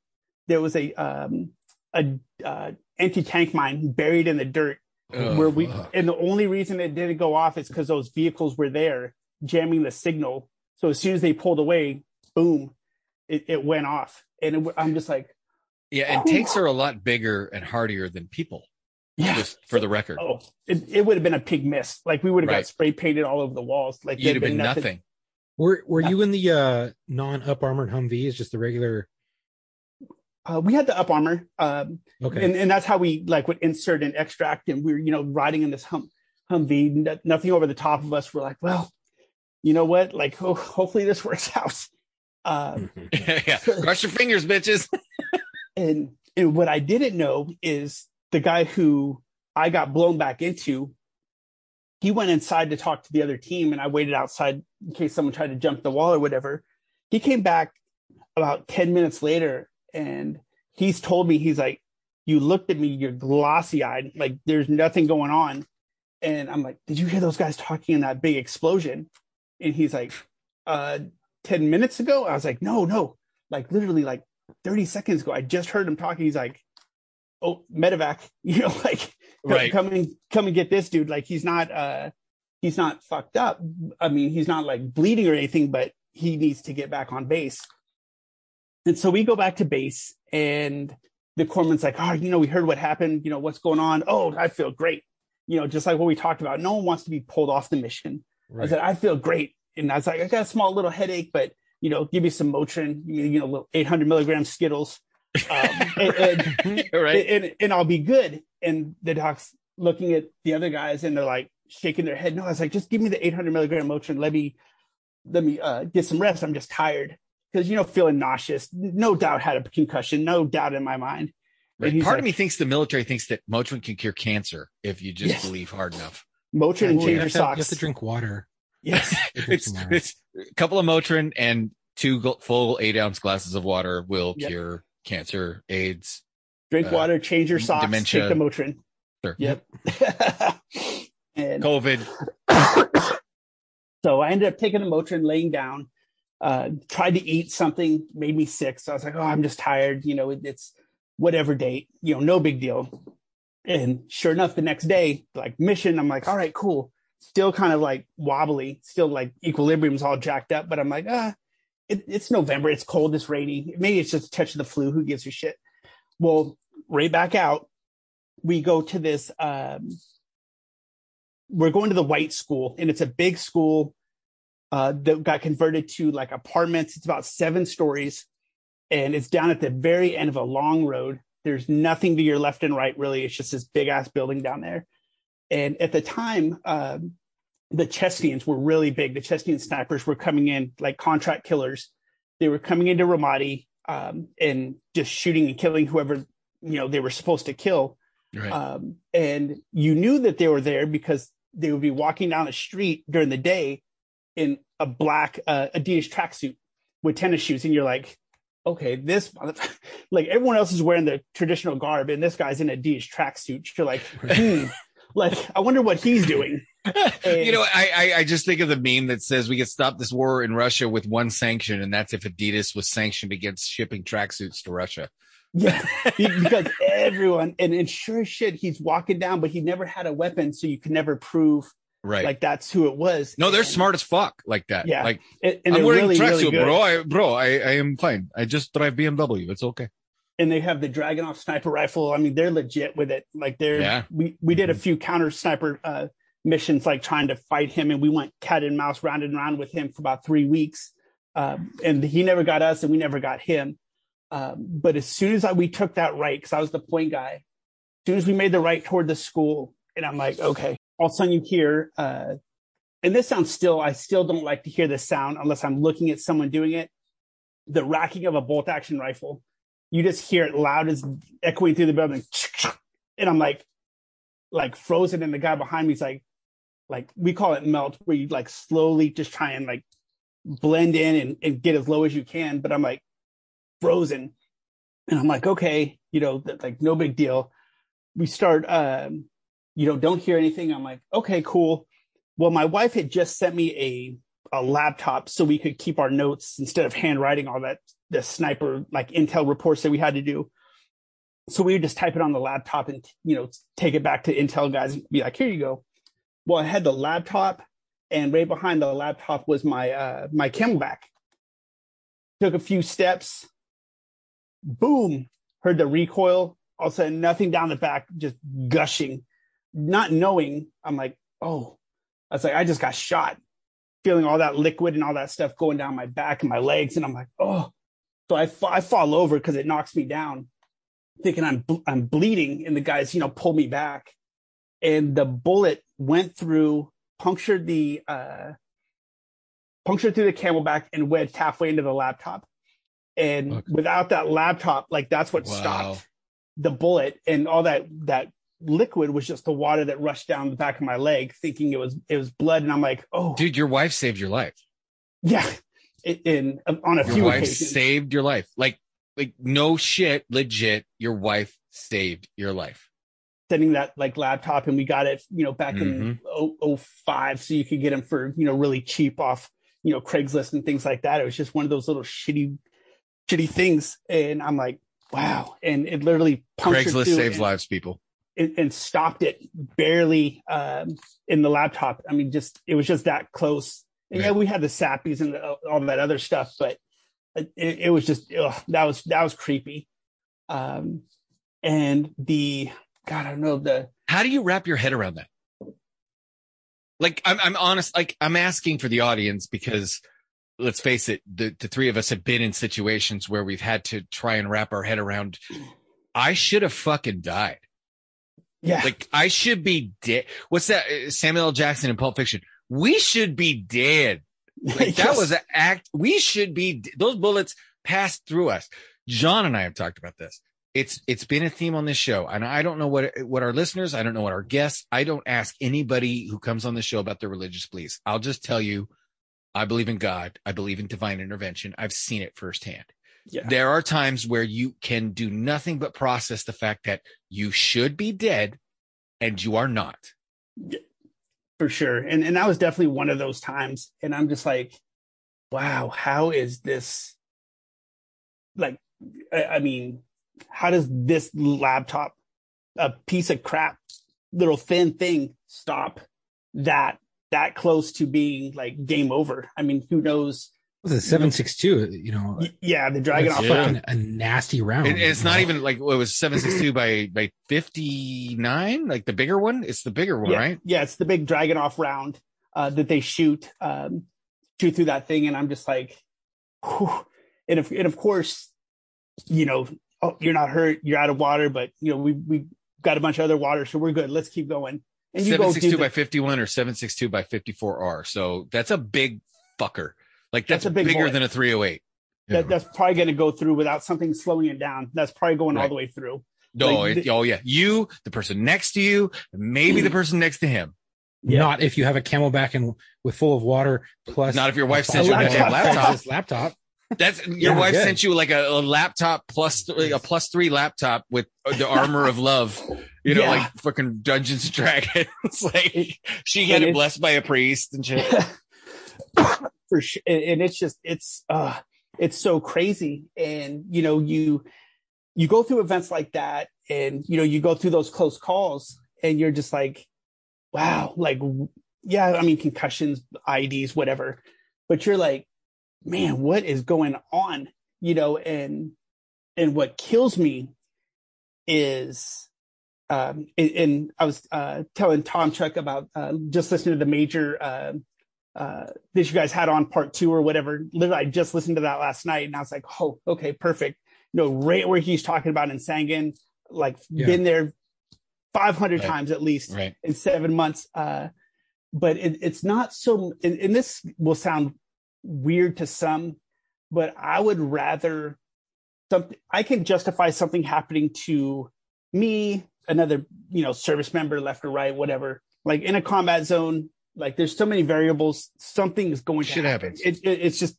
there was a um, a uh, anti tank mine buried in the dirt Ugh. where we and the only reason it didn't go off is because those vehicles were there jamming the signal. So as soon as they pulled away, boom, it, it went off. And it, I'm just like, yeah, and tanks are a lot bigger and hardier than people. yeah. Just for the record, Oh, it, it would have been a pig miss. Like we would have Right. got spray painted all over the walls. Like you'd have been nothing. Were Were you in the uh non up armored Humvees, just the regular? Uh, we had the up armor, um, Okay. and and that's how we like would insert and extract. And we were you know riding in this hum Humvee, n- nothing over the top of us. We're like, well, you know what? Like, ho- hopefully this (laughs) works out. Um, (laughs) yeah, cross your fingers, bitches. (laughs) and and what I didn't know is the guy who I got blown back into. He went inside to talk to the other team, and I waited outside in case someone tried to jump the wall or whatever. He came back about ten minutes later, and he's told me he's like, "You looked at me, you're glossy eyed, like there's nothing going on." And I'm like, "Did you hear those guys talking in that big explosion?" And he's like, "Uh, ten minutes ago." I was like, "No, no, like literally like 30 seconds ago, I just heard him talking. He's like, "Oh, medevac," (laughs) you know, like, Right. come and come and get this dude. Like, he's not, uh, he's not fucked up. I mean, he's not like bleeding or anything, but he needs to get back on base. And so we go back to base, and the corpsman's like, "Oh, you know, we heard what happened. You know, what's going on? Oh, I feel great. You know, just like what we talked about. No one wants to be pulled off the mission. I said, I feel great. And I was like, I got a small little headache, but you know, give me some Motrin, you know, little 800 milligram Skittles, um, (laughs) and, and, right? and, and I'll be good. And the doc's looking at the other guys and they're like shaking their head. No, I was like, just give me the 800 milligram Motrin. Let me, let me uh, get some rest. I'm just tired because, you know, feeling nauseous. No doubt had a concussion. No doubt in my mind. Right. And Part like- of me thinks the military thinks that Motrin can cure cancer if you just Yes. believe hard enough. Motrin and Well, you, change have your to, you have to drink water. Yes. (laughs) It's, it's a couple of Motrin and two full eight ounce glasses of water will Yep. cure cancer, AIDS. Drink Uh, water, change your socks, dementia. take the Motrin. Sure. Yep. (laughs) and COVID. (coughs) so I ended up taking the Motrin, laying down, uh, tried to eat something, made me sick. So I was like, oh, I'm just tired. You know, it, it's whatever date, you know, no big deal. And sure enough, the next day, like mission, I'm like, all right, cool. Still kind of like wobbly, still like equilibrium's all jacked up, but I'm like, ah, it, it's November, it's cold, it's rainy. Maybe it's just a touch of the flu. Who gives a shit? Well, right back out, we go to this um, we're going to the white school and it's a big school uh, that got converted to like apartments. It's about seven stories and it's down at the very end of a long road. There's nothing to your left and right really. It's just this big ass building down there. And at the time um, the Chechens were really big. The Chechen snipers were coming in like contract killers. They were coming into ramadi um, and just shooting and killing whoever you know they were supposed to kill. Right. um, and you knew that they were there because they would be walking down the street during the day in a black uh, Adidas tracksuit with tennis shoes, and you're like, okay, this (laughs) like everyone else is wearing the traditional garb, and this guy's in a Adidas tracksuit. You're like, (laughs) hmm, like I wonder what he's doing. (laughs) you know, I, I I just think of the meme that says we could stop this war in Russia with one sanction, and that's if Adidas was sanctioned against shipping tracksuits to Russia. Yeah, because everyone and, and sure as shit, he's walking down, but he never had a weapon, so you can never prove Right. like that's who it was. no, they're And- smart as fuck like that. Yeah. Like and, and I'm wearing really, really tracksuit, good. bro. I, bro, I, I am fine. I just drive BMW. It's okay. and they have the Dragunov sniper rifle. I mean, they're legit with it. Like they're Yeah. we we did a few counter sniper uh, missions, like trying to fight him, and we went cat and mouse round and round with him for about three weeks. Um, and he never got us, and we never got him. Um, but as soon as I, we took that right, because I was the point guy, as soon as we made the right toward the school, and I'm like, okay, all of a sudden you hear, uh, and this sounds still, I still don't like to hear this sound unless I'm looking at someone doing it. The racking of a bolt action rifle you just hear it loud as echoing through the building. (tsk) And I'm like, like frozen. And the guy behind me is like, like we call it melt, where you like slowly just try and like blend in and, and get as low as you can. But I'm like frozen. And I'm like, okay, you know, like no big deal. We start, um, you know, don't hear anything. I'm like, okay, cool. Well, my wife had just sent me a a laptop so we could keep our notes instead of handwriting all that the sniper like intel reports that we had to do. So we would just type it on the laptop and you know take it back to intel guys and be like, here you go. Well, I had the laptop, and right behind the laptop was my uh, my CamelBak. Took a few steps, boom, heard the recoil. All of a sudden, nothing down the back, just gushing. Not knowing, I'm like, oh, I was like, I just got shot. Feeling all that liquid and all that stuff going down my back and my legs, and I'm like, oh. So I, I fall over because it knocks me down, thinking I'm I'm bleeding, and the guys, you know, pull me back, and the bullet went through, punctured the uh, punctured through the CamelBak and wedged halfway into the laptop. And Okay. without that laptop, like that's what Wow. stopped the bullet and all that that liquid was just the water that rushed down the back of my leg, thinking it was it was blood. And I'm like, oh, Dude, your wife saved your life. yeah. In, in on a Your few wife occasions, saved your life. Like, like no shit, legit. Your wife saved your life. sending that like laptop, and we got it, you know, back in Mm-hmm. 05, so you could get them for you know really cheap off you know Craigslist and things like that. It was just one of those little shitty, shitty things, and I'm like, wow, and it literally Craigslist saves and, lives, people. And, and stopped it barely um, in the laptop. I mean, just it was just that close. And yeah, we had the SAPIs and the, all that other stuff, but it, it was just ugh, that was that was creepy. Um, and the God, I don't know the How do you wrap your head around that? Like, I'm, I'm honest, like, I'm asking for the audience because let's face it, the, the three of us have been in situations where we've had to try and wrap our head around. I should have fucking died. Yeah Like, I should be dead. What's that? uh, Samuel L. Jackson in Pulp Fiction. We should be dead. (laughs) Like, that was an act. We should be, those bullets passed through us. John and I have talked about this. It's, it's been a theme on this show. And I don't know what, what our listeners, I don't know what our guests, I don't ask anybody who comes on the show about their religious beliefs. I'll just tell you, I believe in God. I believe in divine intervention. I've seen it firsthand. Yeah There are times where you can do nothing but process the fact that you should be dead and you are not. for sure. And and that was definitely one of those times. And I'm just like, wow, how is this like I, I mean, how does this laptop, a piece of crap, little thin thing, stop that that close to being like game over? I mean, who knows? Was it seven six two? You know, Yeah, the Dragunov Yeah. a nasty round. And it's not even like what was seven six two by by fifty nine, like the bigger one. It's the bigger one, yeah, right? Yeah, it's the big Dragunov round uh, that they shoot um, shoot through that thing, and I'm just like, whew. and of and of course, you know, oh, you're not hurt, you're out of water, but you know, we we got a bunch of other water, so we're good. Let's keep going. And you Seven go six do two the- by fifty one or seven six two by fifty four R. So that's a big fucker. Like that's, That's a big bigger bullet. than a three oh eight. that, that's probably going to go through without something slowing it down. That's probably going all the way through. No, Like it- oh yeah, you, the person next to you, maybe the person next to him. Yeah. Not if you have a CamelBak and with full of water plus. Not if your wife sent you a laptop. laptop. Laptop. That's your Yeah, wife good. sent you like a, a laptop plus th- a plus three laptop with uh, the armor of love. You know, Yeah. like fucking Dungeons and Dragons. (laughs) like she had and it blessed by a priest and shit. (laughs) for sure and it's just it's uh it's so crazy. And you know you you go through events like that and you know you go through those close calls and you're just like wow like yeah i mean concussions IEDs whatever. But you're like man what is going on? You know and and what kills me is um and, and i was uh telling tom chuck about uh just listening to the major uh uh, that you guys had on part two or whatever. Literally, I just listened to that last night and I was like, oh, okay, perfect. You know, right where he's talking about in Sangin, like Yeah. been there 500 Right. times at least Right. in seven months. Uh, but it, it's not so, and, and this will sound weird to some, but I would rather something, I can justify something happening to me, another, you know, service member, left or right, whatever, like in a combat zone, like there's so many variables, something is going to Shit happen. happens. It, it, it's just,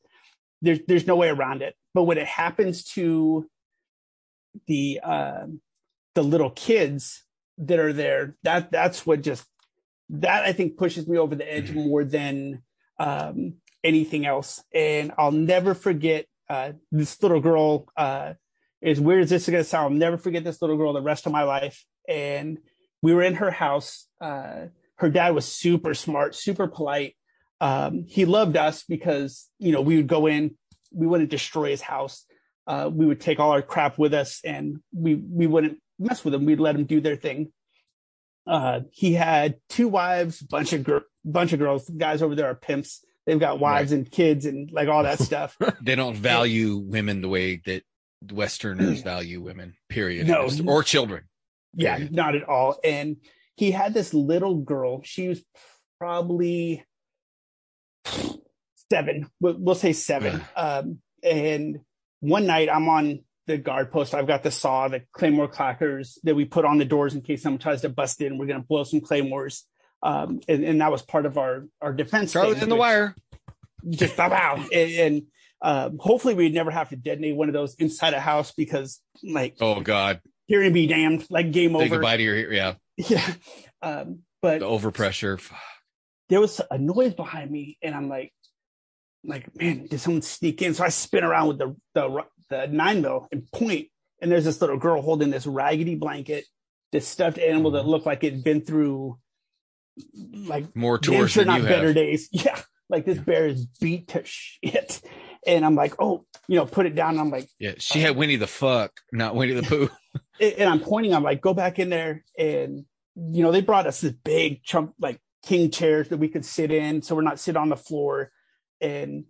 there's, there's no way around it. But when it happens to the, um, the little kids that are there, that, that's what just, that I think pushes me over the edge more than, um, anything else. And I'll never forget uh, this little girl. Uh, as weird as this is going to sound, I'll never forget this little girl the rest of my life. And we were in her house. Uh, her dad was super smart, super polite. Um, he loved us because you know we would go in, we wouldn't destroy his house. Uh, we would take all our crap with us, and we we wouldn't mess with them. We'd let them do their thing. Uh, he had two wives, bunch of gr- bunch of girls. Guys over there are pimps. They've got wives and kids and like all that (laughs) stuff. They don't value women the way that Westerners value women, period. No. Or children. Yeah, Period. not at all. And he had this little girl. She was probably seven. We'll, we'll say seven. Um, and one night I'm on the guard post. I've got the saw, the claymore clackers that we put on the doors in case someone tries to bust in. We're going to blow some claymores. Um, and, and that was part of our, our defense. Charlie's thing, in the wire. Just wow. (laughs) and, and um, hopefully we'd never have to detonate one of those inside a house because like Oh God. hearing be damned, like game Say over. goodbye to your yeah. Yeah. (laughs) Um, but The overpressure. there was a noise behind me and I'm like, like, man, did someone sneak in? So I spin around with the, the, the nine mil and point, and there's this little girl holding this raggedy blanket, this stuffed animal that looked like it'd been through like More tours than not you better have. days. (laughs) Yeah. Like this bear is beat to shit. And I'm like, oh, you know, put it down. And I'm like, Yeah. She had Winnie the Fuck, not Winnie the Pooh. (laughs) and I'm pointing, I'm like, go back in there. And, you know, they brought us this big chunk, like king chairs that we could sit in. So we're not sitting on the floor. And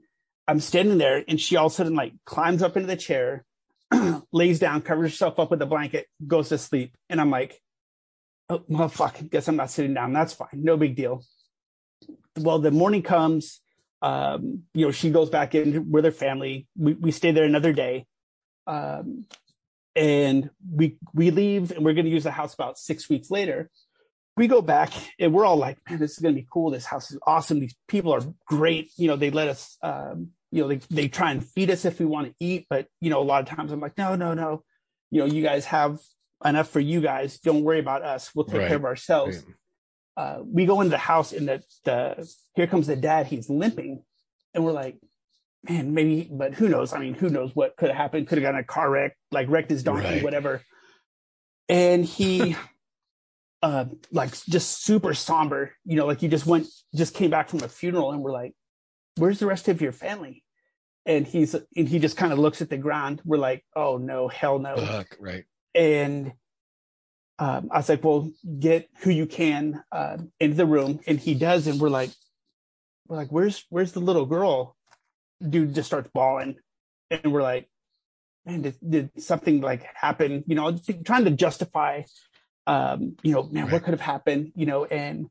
I'm standing there and she all of a sudden like climbs up into the chair, (clears throat) lays down, covers herself up with a blanket, goes to sleep. And I'm like, oh, well, fuck, guess I'm not sitting down. That's fine. No big deal. Well, the morning comes, um, you know, she goes back in with her family. We, we stay there another day. Um, and we we leave and we're going to use the house about six weeks later. We go back and we're all like man this is going to be cool. This house is awesome. These people are great. You know they let us um, you know they, they try and feed us if we want to eat but you know a lot of times i'm like no no no. You know you guys have enough for you guys. Don't worry about us. We'll take Right. care of ourselves uh, we go into the house and the, the here comes the dad he's limping and we're like man maybe but who knows i mean who knows what could have happened could have gotten a car wreck like wrecked his donkey Right. whatever and he (laughs) uh like just super somber you know like he just went just came back from a funeral and we're like where's the rest of your family and he's and he just kind of looks at the ground we're like oh no hell no Fuck. Right. and um, I was like, "Well, get who you can uh, into the room," and he does, and we're like, "We're like, where's where's the little girl?" Dude just starts bawling, and we're like, "Man, did, did something like happen?" You know, trying to justify, um, you know, man, Right. what could have happened? You know, and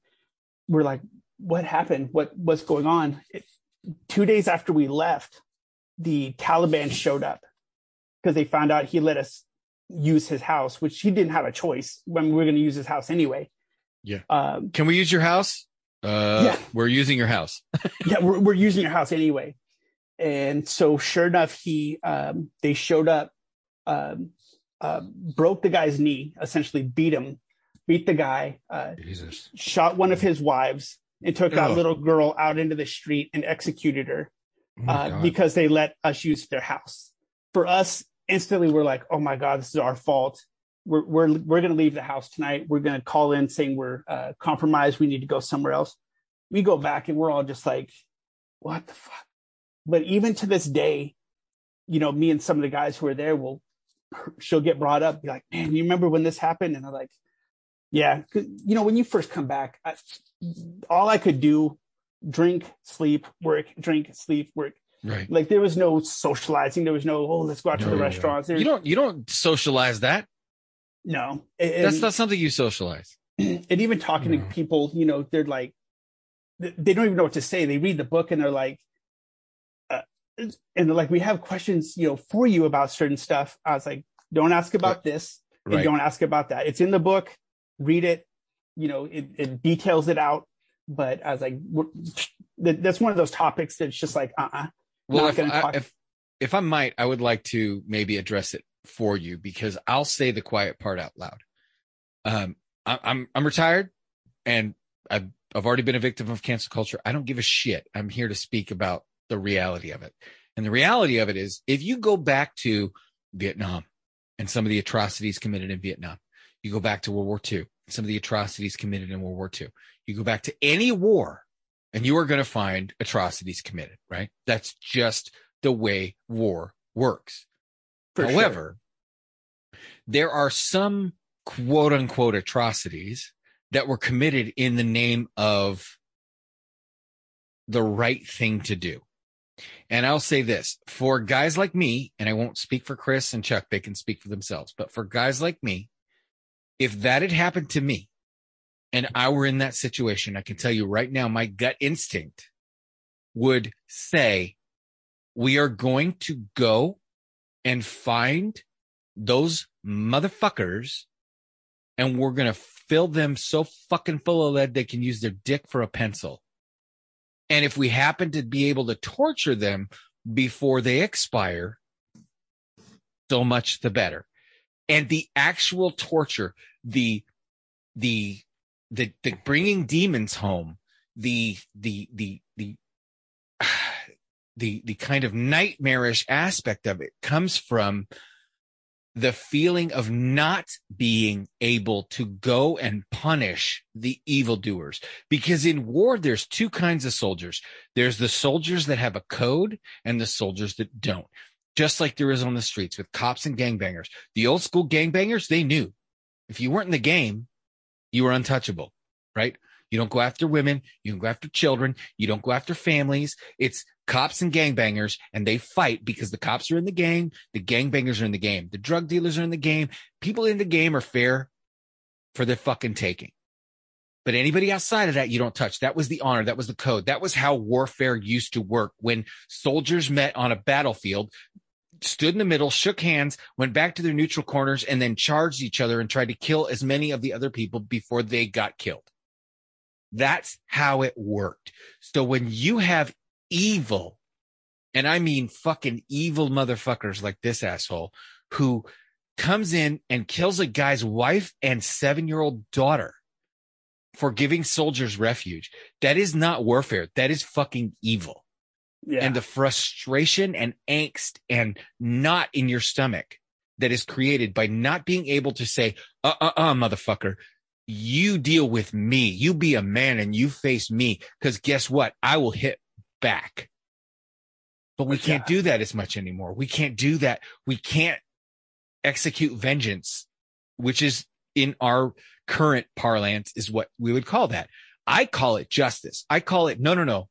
we're like, "What happened? What what's going on?" It, two days after we left, the Taliban showed up because they found out he let us use his house, which he didn't have a choice when we were going to use his house anyway. Yeah. Um, Can we use your house? Uh, Yeah. we're using your house. (laughs) yeah, we're, we're using your house anyway. And so sure enough, he, um, they showed up, um, uh, broke the guy's knee, essentially beat him, beat the guy, uh, Jesus. shot one of his wives and took that little girl out into the street and executed her. Oh uh, because they let us use their house. For us, instantly we're like, oh my god, this is our fault. We're we're we're gonna leave the house tonight. We're gonna call in saying we're uh, compromised. We need to go somewhere else. We go back and we're all just like, what the fuck? But even to this day, you know, me and some of the guys who are there will she'll get brought up, be like, man, you remember when this happened? And I'm like, yeah. you know, when you first come back, I, all I could do, drink, sleep, work, drink, sleep, work Right. like there was no socializing there was no oh let's go out to the yeah. restaurants You don't. You don't socialize that. no and, That's not something you socialize. (clears throat) and even talking No. to people you know they're like they don't even know what to say they read the book and they're like uh, and they're like we have questions you know for you about certain stuff i was like don't ask about Right. this Right. and don't ask about that it's in the book read it you know it, it details it out but i was like that's one of those topics that's just like uh-uh Well, if I, if if I might, I would like to maybe address it for you because I'll say the quiet part out loud. Um, I, I'm I'm retired, and I've I've already been a victim of cancel culture. I don't give a shit. I'm here to speak about the reality of it. And the reality of it is if you go back to Vietnam and some of the atrocities committed in Vietnam, you go back to World War II, some of the atrocities committed in World War II, you go back to any war and you are going to find atrocities committed, right? That's just the way war works. For sure. However, there are some quote unquote atrocities that were committed in the name of the right thing to do. And I'll say this for guys like me, and I won't speak for Chris and Chuck, they can speak for themselves, but for guys like me, if that had happened to me and I were in that situation, I can tell you right now, my gut instinct would say, we are going to go and find those motherfuckers and we're going to fill them so fucking full of lead they can use their dick for a pencil. And if we happen to be able to torture them before they expire, so much the better. And the actual torture, the, the, the, the bringing demons home, the, the, the, the, (sighs) the, the kind of nightmarish aspect of it comes from the feeling of not being able to go and punish the evildoers. Because in war, there's two kinds of soldiers. There's the soldiers that have a code and the soldiers that don't. Just like there is on the streets with cops and gangbangers. The old school gangbangers, they knew if you weren't in the game, you are untouchable, right? You don't go after women. You don't go after children. You don't go after families. It's cops and gangbangers and they fight because the cops are in the game. The gangbangers are in the game. The drug dealers are in the game. People in the game are fair for their fucking taking. But anybody outside of that, you don't touch. That was the honor. That was the code. That was how warfare used to work. When soldiers met on a battlefield, stood in the middle, shook hands, went back to their neutral corners, and then charged each other and tried to kill as many of the other people before they got killed. That's how it worked. So when you have evil, and I mean fucking evil motherfuckers like this asshole who comes in and kills a guy's wife and seven year old daughter for giving soldiers refuge. That is not warfare. That is fucking evil. Yeah. And the frustration and angst and not in your stomach that is created by not being able to say, uh, uh, uh, motherfucker, you deal with me. You be a man and you face me. Cause guess what? I will hit back. But we can't do that as much anymore. We can't do that. We can't execute vengeance, which is in our current parlance is what we would call that. I call it justice. I call it no, no, no.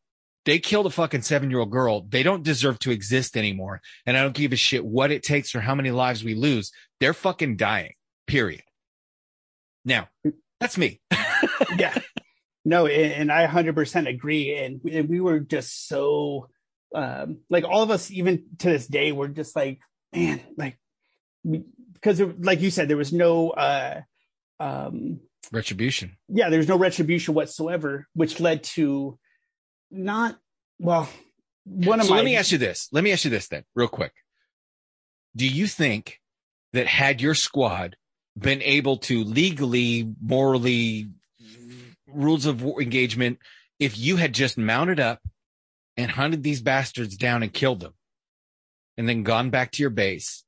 They killed a fucking seven year old girl. They don't deserve to exist anymore. And I don't give a shit what it takes or how many lives we lose. They're fucking dying, period. Now, that's me. (laughs) yeah. No, and I 100% agree. And, and we were just so, um, like all of us, even to this day, we're just like, man, like, because like you said, there was no, uh, um, Retribution. yeah, there's no retribution whatsoever, which led to not, well, one of So my, let me ask you this. Let me ask you this then, real quick. Do you think that had your squad been able to legally, morally, rules of war engagement, if you had just mounted up and hunted these bastards down and killed them and then gone back to your base,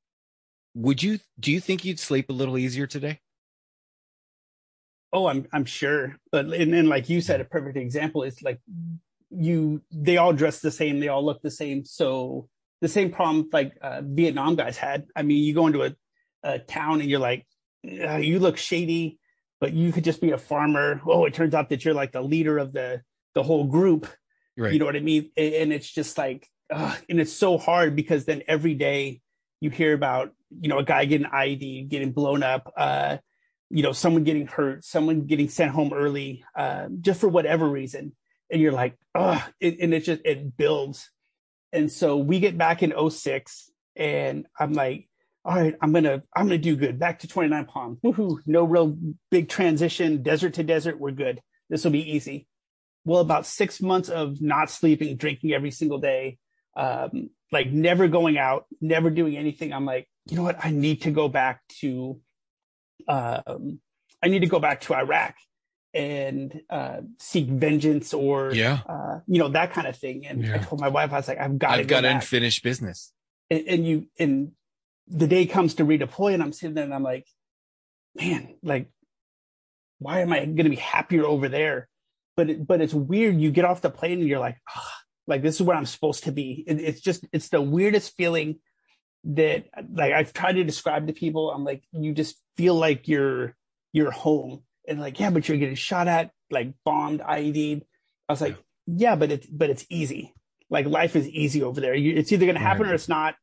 would you, do you think you'd sleep a little easier today? Oh, I'm I'm sure, but and then like you said, a perfect example is like you they all dress the same, they all look the same, so the same problem like uh, Vietnam guys had. I mean, you go into a, a town and you're like, you look shady, but you could just be a farmer. Oh, it turns out that you're like the leader of the the whole group. Right. You know what I mean? And, and it's just like, uh, and it's so hard because then every day you hear about you know a guy getting ID, getting blown up. Uh, you know, someone getting hurt, someone getting sent home early, uh, just for whatever reason. And you're like, oh, it, and it just, it builds. And so we get back in 06 and I'm like, all right, I'm to, I'm to do good. Back to 29 Palm. Woohoo. No real big transition, desert to desert. We're good. This will be easy. Well, about six months of not sleeping, drinking every single day, um, like never going out, never doing anything. I'm like, you know what? I need to go back to um, I need to go back to Iraq. And uh, seek vengeance or Yeah. uh, you know that kind of thing. And I told my wife, I was like, I've got I've go got back. unfinished business. and, and you and the day comes to redeploy, and I'm sitting there and I'm like, man, like, why am I going to be happier over there? But it, but it's weird. You get off the plane and you're like, ah, like this is where I'm supposed to be. It, it's just it's the weirdest feeling that like I've tried to describe to people. I'm like, you just feel like you're you're home, and like, yeah, but you're getting shot at, like bombed, IED'd. I was like, yeah, but it's but it's easy. Like life is easy over there. You, it's either going to happen Right. or it's not.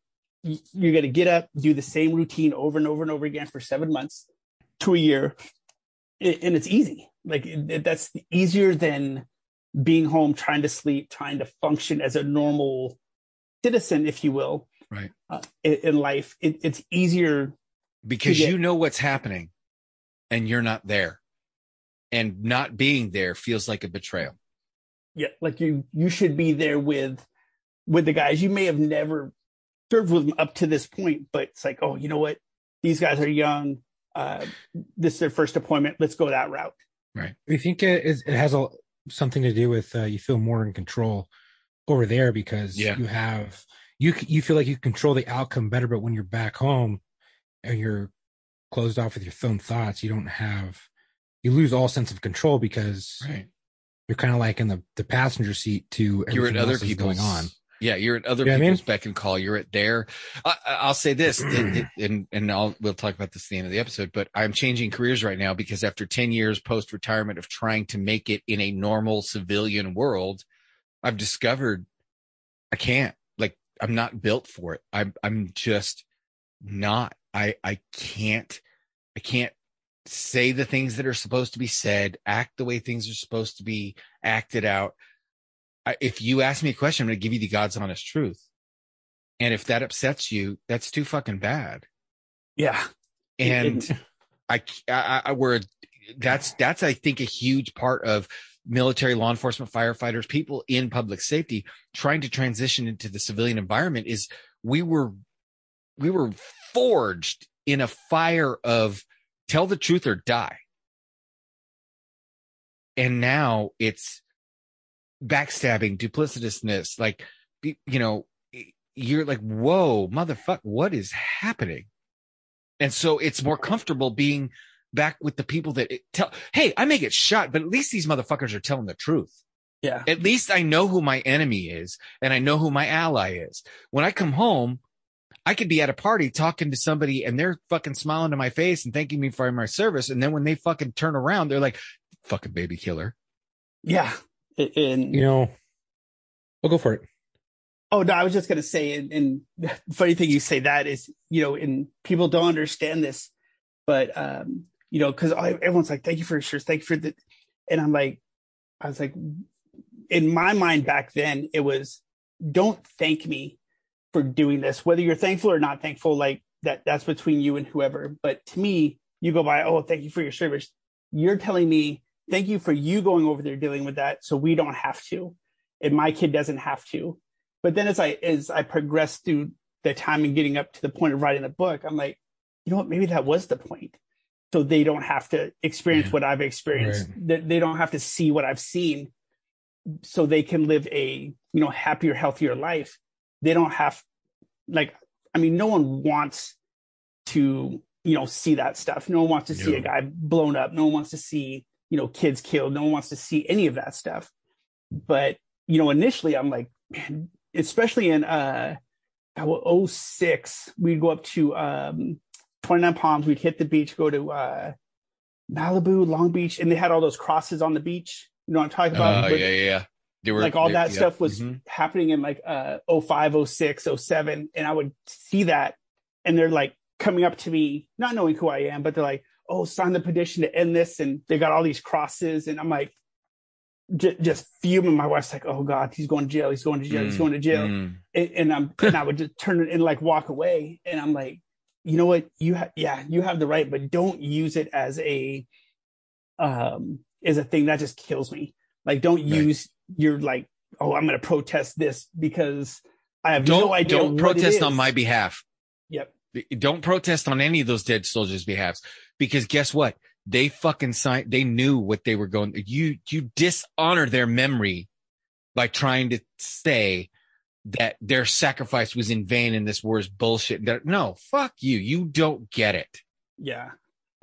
You- You're going to get up, do the same routine over and over and over again for seven months to a year, a- and it's easy. Like it, it- that's easier than being home, trying to sleep, trying to function as a normal citizen, if you will, Right. uh, in, in life. It, it's easier. because get- you know what's happening and you're not there. And not being there feels like a betrayal. Yeah, like you you should be there with with the guys. You may have never served with them up to this point, but it's like, oh, you know what? These guys are young. Uh, this is their first deployment. Let's go that route. Right. I think it, is, it has a, something to do with uh, you feel more in control over there because Yeah. you have you you feel like you control the outcome better. But when you're back home and you're closed off with your own thoughts, you don't have you lose all sense of control because Right. you're kind of like in the, the passenger seat to You're at other people's going on. Yeah, you're at other You know what I people's mean? beck and call. You're at their. I, I- I'll say this, it- it- (clears throat) and and I'll we'll talk about this at the end of the episode. But I'm changing careers right now because after 10 years post retirement of trying to make it in a normal civilian world, I've discovered I can't. Like I'm not built for it. I'm I'm just not. I I can't. I can't say the things that are supposed to be said, act the way things are supposed to be acted out. If you ask me a question, I'm going to give you the God's honest truth. And if that upsets you, that's too fucking bad. Yeah, And I, I, I, we're, that's, that's, I think a huge part of military law enforcement, firefighters, people in public safety trying to transition into the civilian environment is we were, we were forged in a fire of tell the truth or die. And now it's backstabbing, duplicitousness, like, you know, you're like, whoa, motherfucker, what is happening? And so it's more comfortable being back with the people that tell, hey, I may get shot, but at least these motherfuckers are telling the truth. yeah, At least I know who my enemy is and I know who my ally is. When I come home, I could be at a party talking to somebody and they're fucking smiling to my face and thanking me for my service. And then when they fucking turn around, they're like, fucking baby killer. yeah. And You know, we'll go for it. Oh no, I was just gonna say, and, and the funny thing you say that is, you know, and people don't understand this, but um, you know, because everyone's like, "Thank you for your shirts, thank you for the," and I'm like, I was like, in my mind back then, it was, don't thank me for doing this, whether you're thankful or not thankful, like that, that's between you and whoever. But to me, you go by, oh, thank you for your service. You're telling me, thank you for you going over there dealing with that, so we don't have to, and my kid doesn't have to but then as I as I progress through the time and getting up to the point of writing the book, I'm like, you know what? Maybe that was the point. So they don't have to experience what I've experienced. They, they don't have to see what I've seen. So they can live a you know happier, healthier life. They don't have like I mean, no one wants to you know see that stuff. No one wants to see a guy blown up. No one wants to see you know kids killed. No one wants to see any of that stuff. But you know, initially, I'm like, man, especially in uh, 06, we'd go up to um, 29 Palms. We'd hit the beach, go to uh, Malibu, Long Beach, and they had all those crosses on the beach. You know what I'm talking Oh, about? yeah, But, yeah, yeah. Were like all they- that yeah. stuff was Mhm. happening in like uh 05 06 07 and i would see that and they're like coming up to me not knowing who i am but they're like oh sign the petition to end this and they got all these crosses and i'm like j- just fuming my wife's like oh god he's going to jail he's going to jail he's Mm, going to jail mm. and, and i'm and i would just turn it and like walk away and i'm like you know what you have yeah you have the right but don't use it as a um as a thing that just kills me like don't use your like oh i'm going to protest this because i have Don't no idea don't what it protest on my behalf. yep Don't protest on any of those dead soldiers' behalfs because guess what? they fucking signed, they knew what they were going. You, you dishonor their memory by trying to say that their sacrifice was in vain and this war is bullshit. That, no, fuck you. You don't get it. Yeah,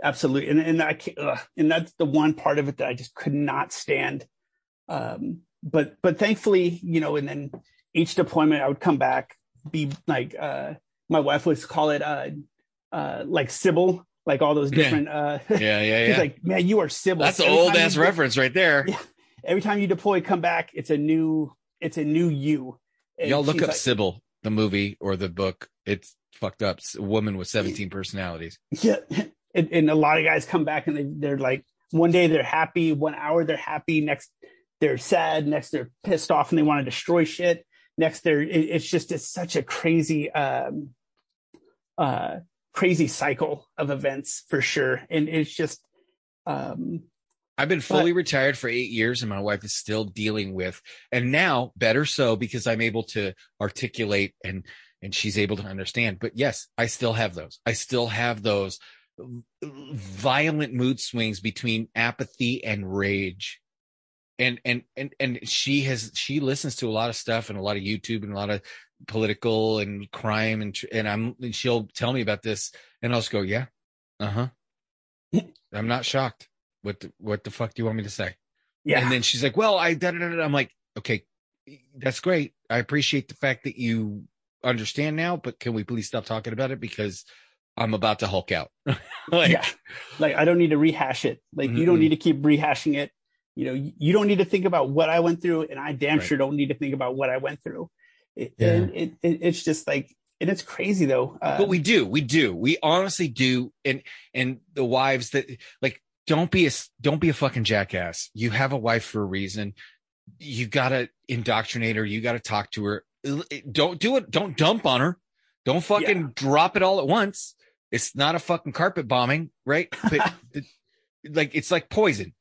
absolutely. And and I can't, ugh, and that's the one part of it that I just could not stand. Um, but but thankfully, you know, and then each deployment I would come back, be like uh, my wife would call it uh, uh, like Sybil, like all those different. Uh, Yeah, yeah, (laughs) she's yeah. like, man, you are Sybil. That's an old ass reference right there. (laughs) Yeah. Every time you deploy, come back, it's a new, it's a new you. And Y'all look up like- Sybil, the movie or the book. It's fucked up. It's a woman with 17 personalities. (laughs) Yeah, and, and a lot of guys come back and they, they're like, one day they're happy, one hour they're happy, next they're sad, next they're pissed off and they want to destroy shit. Next they're, it, it's just it's such a crazy, um, uh, crazy cycle of events for sure, and it's just, um, I've been fully retired for eight years and my wife is still dealing with, and now better so because I'm able to articulate and, and she's able to understand. But yes, I still have those. I still have those violent mood swings between apathy and rage. And, and, and, and she has, she listens to a lot of stuff and a lot of YouTube and a lot of political and crime and, and I'm, and she'll tell me about this and I'll just go, yeah, uh huh. (laughs) I'm not shocked. What the, what the fuck do you want me to say? yeah, And then she's like, well, I, da, da, da, da." I'm like, okay, that's great. I appreciate the fact that you understand now, but can we please stop talking about it? Because I'm about to Hulk out. (laughs) like, yeah, like I don't need to rehash it. Like you don't need to keep rehashing it. You know, you don't need to think about what I went through, and I damn Right. sure don't need to think about what I went through. It, Yeah. And it, it, it's just like, and it's crazy though. Uh, but we do, we do, we honestly do. And, and the wives that like, don't be a, don't be a fucking jackass. You have a wife for a reason. You gotta indoctrinate her. You gotta talk to her. Don't do it. Don't dump on her. Don't fucking Yeah. drop it all at once. It's not a fucking carpet bombing, right? But (laughs) like, it's like poison.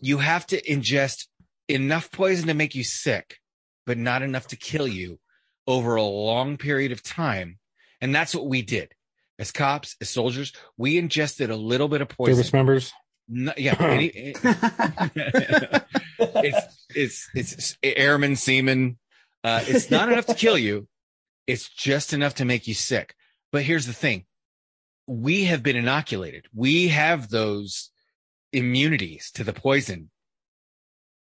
You have to ingest enough poison to make you sick, but not enough to kill you over a long period of time. And that's what we did as cops, as soldiers. We ingested a little bit of poison. Service members. No- yeah. (laughs) any- it's, it's, it's airman, seaman. Uh, it's not enough to kill you. It's just enough to make you sick. But here's the thing. We have been inoculated. We have those immunities to the poison.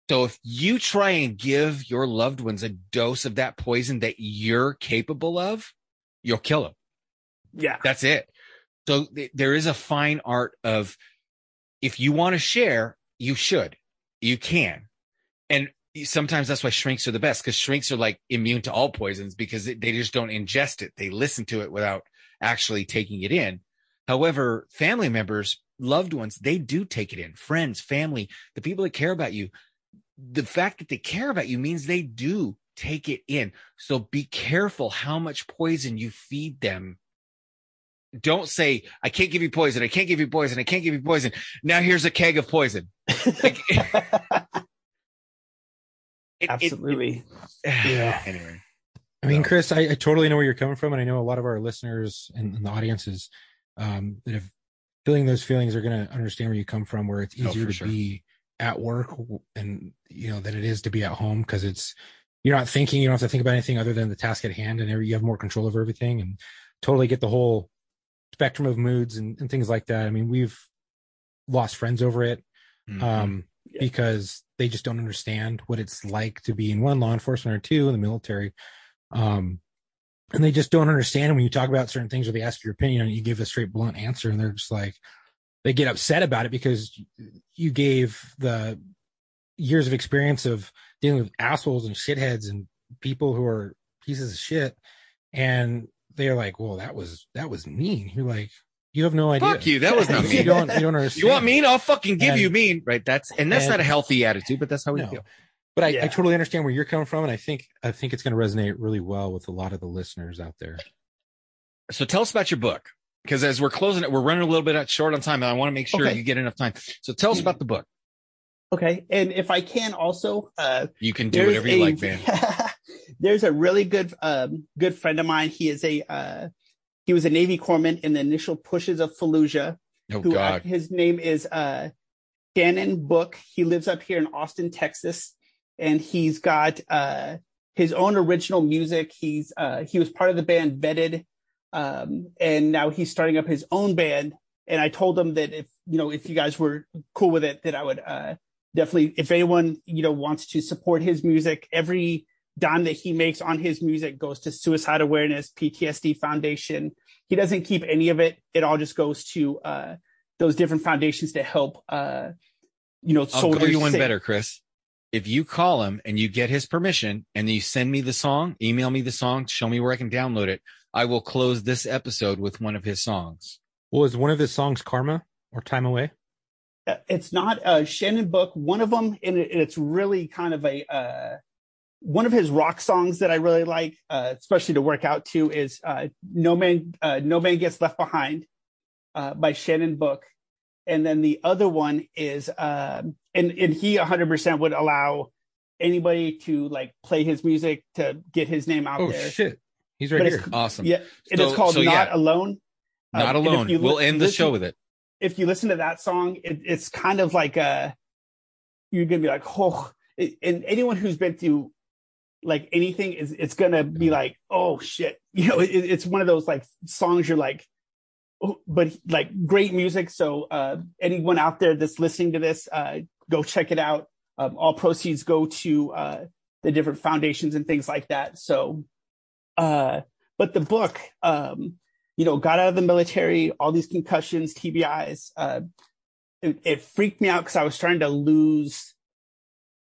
So if you try and give your loved ones a dose of that poison that you're capable of, you'll kill them. yeah, That's it. So th- there is a fine art of if you want to share, you should, you can. And sometimes that's why shrinks are the best because shrinks are like immune to all poisons because they just don't ingest it. They listen to it without actually taking it in. However, family members, loved ones, they do take it in. Friends, family, the people that care about you, the fact that they care about you means they do take it in. So be careful how much poison you feed them don't say i can't give you poison i can't give you poison i can't give you poison now here's a keg of poison Like, (laughs) it- it- absolutely. (sighs) Yeah. anyway I mean, Chris, I, I totally know where you're coming from, and I know a lot of our listeners and, and the audiences um, that have feeling those feelings are going to understand where you come from. Where it's Oh, easier for to sure. be at work and you know than it is to be at home because it's you're not thinking, you don't have to think about anything other than the task at hand, and you have more control over everything. And totally get the whole spectrum of moods and, and things like that. I mean, we've lost friends over it Mhm. um, Yeah. because they just don't understand what it's like to be in one law enforcement or two in the military. Um, and they just don't understand when you talk about certain things or they ask your opinion and you give a straight blunt answer and they're just like, they get upset about it because you gave the years of experience of dealing with assholes and shitheads and people who are pieces of shit. And they're like, well, that was, that was mean. You're like, you have no idea. fuck you that was not (laughs) you mean don't, you don't understand. you want mean i'll fucking give And- you mean right that's and that's and- not a healthy attitude but that's how we No. feel But I, Yeah. I totally understand where you're coming from, and I think I think it's going to resonate really well with a lot of the listeners out there. so tell us about your book because as we're closing it we're running a little bit short on time and i want to make sure Okay. you get enough time so tell us about the book Okay, and if I can also, uh, you can do there's whatever you a- like man (laughs) there's a really good um, good friend of mine. He is a uh, he was a Navy corpsman in the initial pushes of Fallujah. Oh who God. his name is uh Shannon Book. He lives up here in Austin, Texas, and he's got uh his own original music. He's uh he was part of the band Vetted, um, and now he's starting up his own band. And I told him that if you know if you guys were cool with it, that I would uh definitely if anyone you know wants to support his music, every dime that he makes on his music goes to Suicide Awareness PTSD Foundation. He doesn't keep any of it. It all just goes to uh those different foundations to help uh you know I'll go you one better, Chris. If you call him and you get his permission and you send me the song, email me the song, show me where I can download it, I will close this episode with one of his songs. Well, is one of his songs Karma or Time Away? Uh, it's not a Shannon book. One of them, and it's really kind of a uh, one of his rock songs that I really like, uh, especially to work out to, is uh, "No Man uh, No Man Gets Left Behind" uh, by Shannon Book, and then the other one is, um, and and he 100% would allow anybody to like play his music to get his name out Oh there. shit, he's right But here. Awesome. Yeah, and So- it's called so, "Not yeah. Alone." Um, Not if alone. We'll end the listen- show with it. if you listen to that song, it, it's kind of like a you're gonna be like, oh, and anyone who's been through like anything is it's gonna be like, oh shit, (laughs) you know, it, it's one of those like songs you're like, but like great music. So uh, anyone out there that's listening to this, uh, go check it out. Um, all proceeds go to uh, the different foundations and things like that. So, uh, but the book, um, you know, got out of the military, all these concussions, TBIs. Uh, it, it freaked me out because I was trying to lose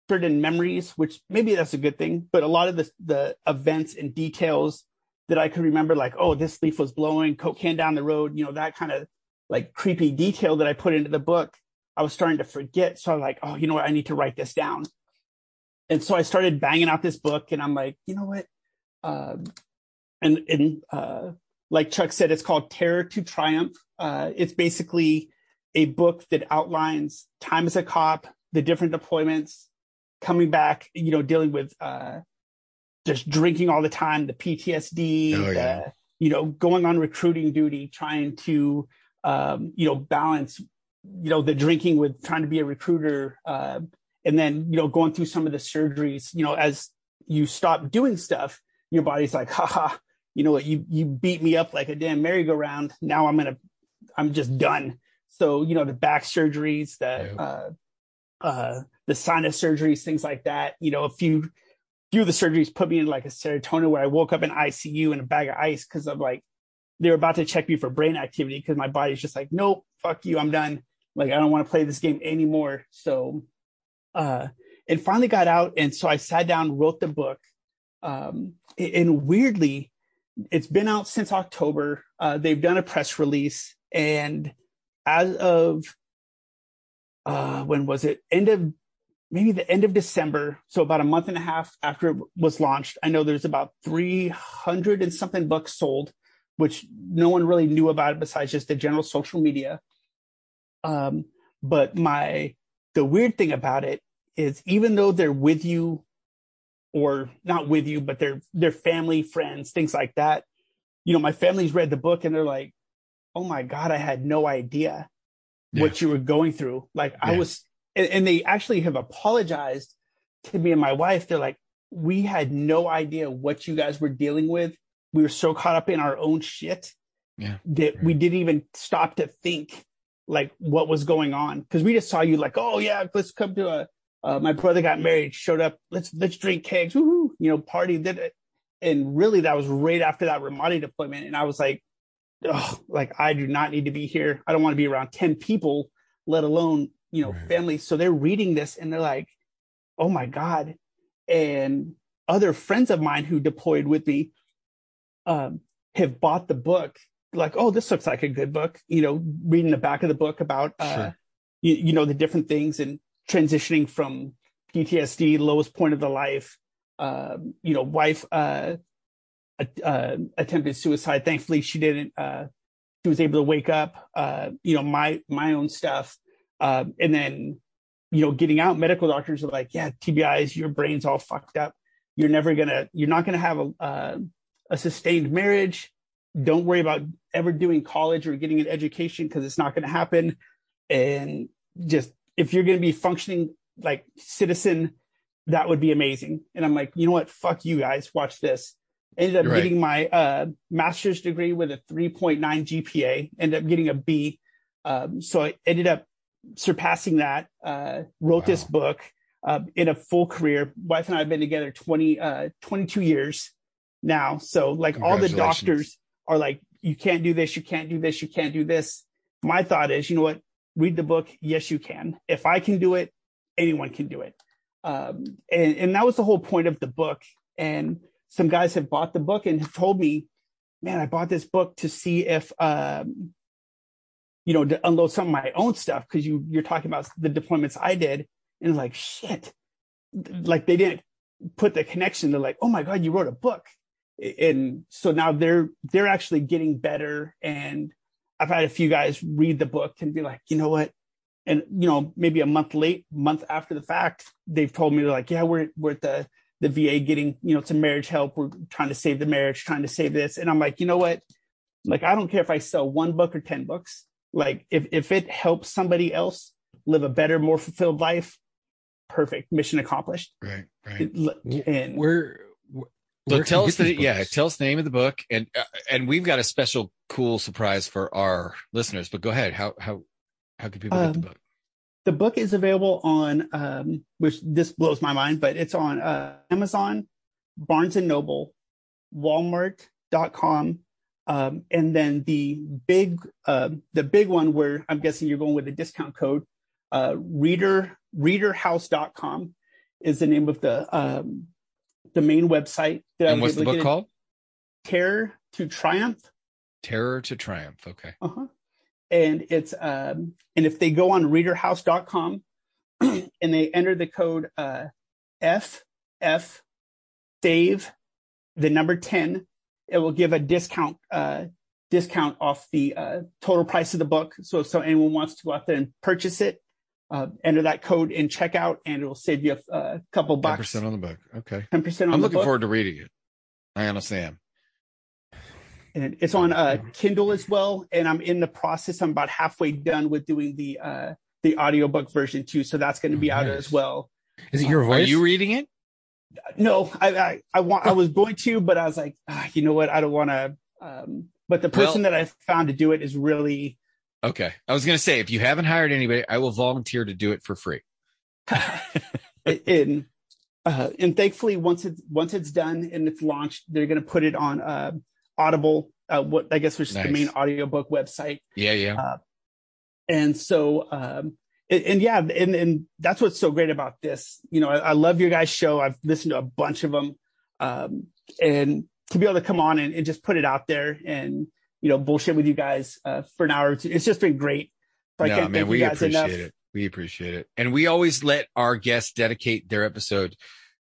certain memories, which maybe that's a good thing. But a lot of the the events and details that I could remember, like, oh, this leaf was blowing, coke can down the road, you know, that kind of like creepy detail that I put into the book, I was starting to forget. So I'm like, oh, you know what? I need to write this down. And so I started banging out this book, and I'm like, you know what? Um, and and uh, like Chuck said, it's called Terror to Triumph. Uh, it's basically a book that outlines time as a cop, the different deployments, coming back, you know, dealing with uh, just drinking all the time, the PTSD, Oh, the, you know, going on recruiting duty, trying to, um, you know, balance, you know, the drinking with trying to be a recruiter, uh, and then, you know, going through some of the surgeries, you know, as you stop doing stuff, your body's like, haha, you know what, you you beat me up like a damn merry-go-round. Now I'm gonna, I'm just done. So, you know, the back surgeries, the Yeah. uh, uh, the sinus surgeries, things like that. You know, a few few of the surgeries put me in like a serotonin where I woke up in ICU in a bag of ice because I'm like they were about to check me for brain activity because my body's just like, nope, fuck you, I'm done. Like I don't want to play this game anymore. So, uh, and finally got out, and so I sat down, wrote the book. Um, and weirdly, it's been out since October. Uh, they've done a press release, and as of uh, when was it? End of maybe the end of December. So about a month and a half after it was launched. I know there's about 300 and something books sold, which no one really knew about it besides just the general social media. Um, but my the weird thing about it is even though they're with you or not with you, but they're they're family, friends, things like that. You know, my family's read the book and they're like, "Oh my god, I had no idea what you were going through." Like I was, and, and they actually have apologized to me and my wife. They're like, "We had no idea what you guys were dealing with. We were so caught up in our own shit Yeah. that we didn't even stop to think like what was going on because we just saw you like, oh yeah, let's come to a. Uh, my brother got married, showed up. Let's let's drink kegs, woohoo! You know, party. Did it, and really that was right after that Ramadi deployment, and I was like, oh, like I do not need to be here. I don't want to be around ten people, let alone you know Right. family. So they're reading this and they're like, oh my god, and other friends of mine who deployed with me um, have bought the book like oh this looks like a good book you know reading the back of the book about uh Sure. you, you know the different things and transitioning from ptsd lowest point of the life um you know wife uh, uh attempted suicide thankfully she didn't uh she was able to wake up uh you know my my own stuff uh, and then you know getting out medical doctors are like yeah tbis your brain's all fucked up you're never gonna you're not gonna have a uh, a sustained marriage don't worry about ever doing college or getting an education because it's not going to happen. And just if you're going to be functioning like citizen, that would be amazing. And I'm like, you know what? Fuck you guys. Watch this. Ended up getting my uh, master's degree with a 3.9 GPA. Ended up getting a B. Um, so I ended up surpassing that. Uh, wrote this book uh, in a full career. Wife and I have been together 20, uh, 22 years now. So like all the doctors are like, you can't do this, you can't do this, you can't do this. My thought is, you know what? Read the book. Yes, you can. If I can do it, anyone can do it. Um, and, and that was the whole point of the book. And some guys have bought the book and have told me, man, I bought this book to see if, um, you know, to unload some of my own stuff because you you're talking about the deployments I did, and like shit, like they didn't put the connection. They're like, oh my god, you wrote a book, and so now they're they're actually getting better. And I've had a few guys read the book and be like, you know what, and you know maybe a month late, month after the fact, they've told me they're like, yeah, we're we're at the the VA getting you know some marriage help. We're trying to save the marriage, trying to save this, and I'm like, you know what, like I don't care if I sell one book or ten books like if if it helps somebody else live a better more fulfilled life perfect mission accomplished Right. Right. It- and we're So can tell us the these yeah, tell us the name of the book, and uh, and we've got a special cool surprise for our listeners. But go ahead, how how how can people get the Um, book? the book is available on um which this blows my mind but it's on uh, amazon barnes and noble walmart.com um, and then the big uh, the big one where i'm guessing you're going with a discount code uh, reader readerhouse.com is the name of the um, the main website that I And what's the book called? terror to triumph Terror to Triumph. Okay. uh-huh. And it's um and if they go on readerhouse.com (clears throat) and they enter the code uh F F save the number 10, it will give a discount uh discount off the uh total price of the book. So if so anyone wants to go out there and purchase it, uh enter that code in checkout and it will save you a, a couple Ten percent on the book. Okay. 10% on I'm the looking book. forward to reading it. I honestly am. and it's on uh, Kindle as well. And I'm in the process. I'm about halfway done with doing the uh, the audiobook version too. So that's going to be out Nice. as well. Is it your voice? Are you reading it? No, I I, I want I was going to, but I was like, ah, you know what? I don't want to. Um, but the person that I found to do it is really Okay. I was gonna say if you haven't hired anybody, I will volunteer to do it for free. (laughs) in. Uh, and thankfully, once it's once it's done and it's launched, they're going to put it on uh, Audible. Uh, what I guess which is Nice. the main audiobook website. Yeah, yeah. and so um and, and yeah and and that's what's so great about this you know I, I love your guys show i've listened to a bunch of them um and to be able to come on and, and just put it out there and you know bullshit with you guys uh for an hour or two it's just been great so i no, can't man, thank we you guys appreciate enough it. We appreciate it. And we always let our guests dedicate their episode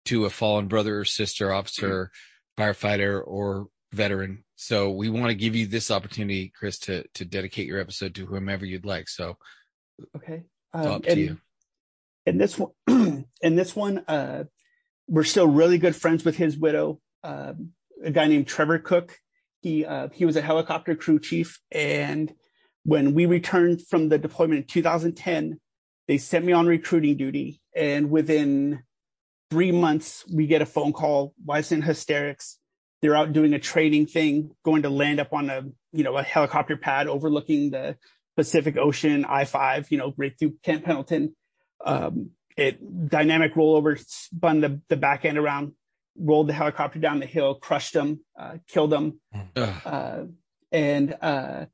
to a fallen brother or sister, officer, firefighter, or veteran. So we want to give you this opportunity, Chris, to to dedicate your episode to whomever you'd like. So okay it's um, up to and, you. and this one (clears throat) and this one uh we're still really good friends with his widow um a guy named trevor cook he uh he was a helicopter crew chief and when we returned from the deployment in 2010 they sent me on recruiting duty and within three months we get a phone call wife's in hysterics they're out doing a training thing going to land up on a you know a helicopter pad overlooking the pacific ocean i5 you know right through camp pendleton um, it dynamic rollover spun the, the back end around, rolled the helicopter down the hill, crushed them, uh, killed them. Uh, and uh,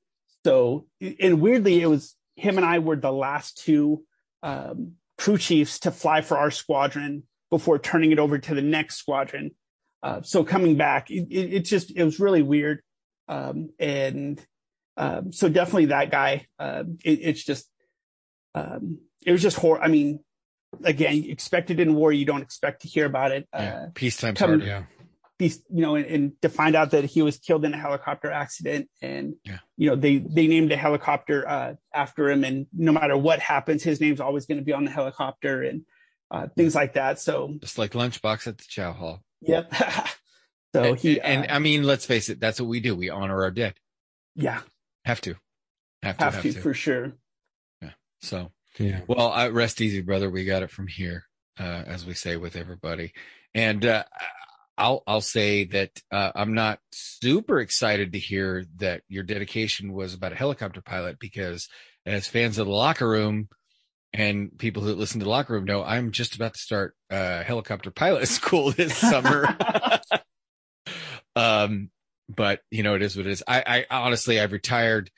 so, and weirdly, it was him and I were the last two um, crew chiefs to fly for our squadron before turning it over to the next squadron. Uh, so coming back, it, it, it just it was really weird, um, and um, so definitely that guy. Uh, it, it's just um, it was just horror. I mean, again, expected in war, you don't expect to hear about it. yeah. Uh, Peacetime's come- yeah. these, you know, and, and to find out that he was killed in a helicopter accident, and Yeah. you know, they they named a helicopter uh, after him, and no matter what happens, his name's always going to be on the helicopter, and uh, things like that. So, Just like lunchbox at the chow hall. yep. (laughs) So and, he and, uh, I mean, let's face it, that's what we do. We honor our dead. yeah, Have to, have to, have, have, to, to. for sure. Yeah. So, Yeah. well, I, rest easy, brother. We got it from here, uh, as we say with everybody. And uh, I'll I'll say that uh, I'm not super excited to hear that your dedication was about a helicopter pilot because, as fans of the locker room and people who listen to the locker room know, I'm just about to start uh, helicopter pilot (laughs) school this summer. (laughs) um, but you know, it is what it is. I, I honestly, I've retired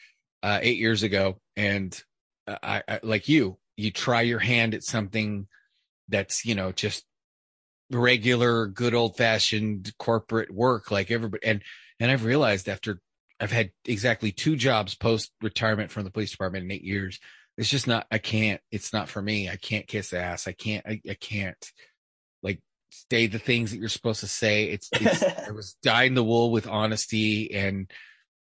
uh, eight years ago, and I, I like you. You try your hand at something that's you know just regular, good old fashioned corporate work, like everybody. And and I've realized after I've had exactly two jobs post retirement from the police department in eight years. It's just not. I can't. It's not for me. I can't kiss ass. I can't. I, I can't say the things that you're supposed to say. It's, it's (laughs) I was dying the wool with honesty and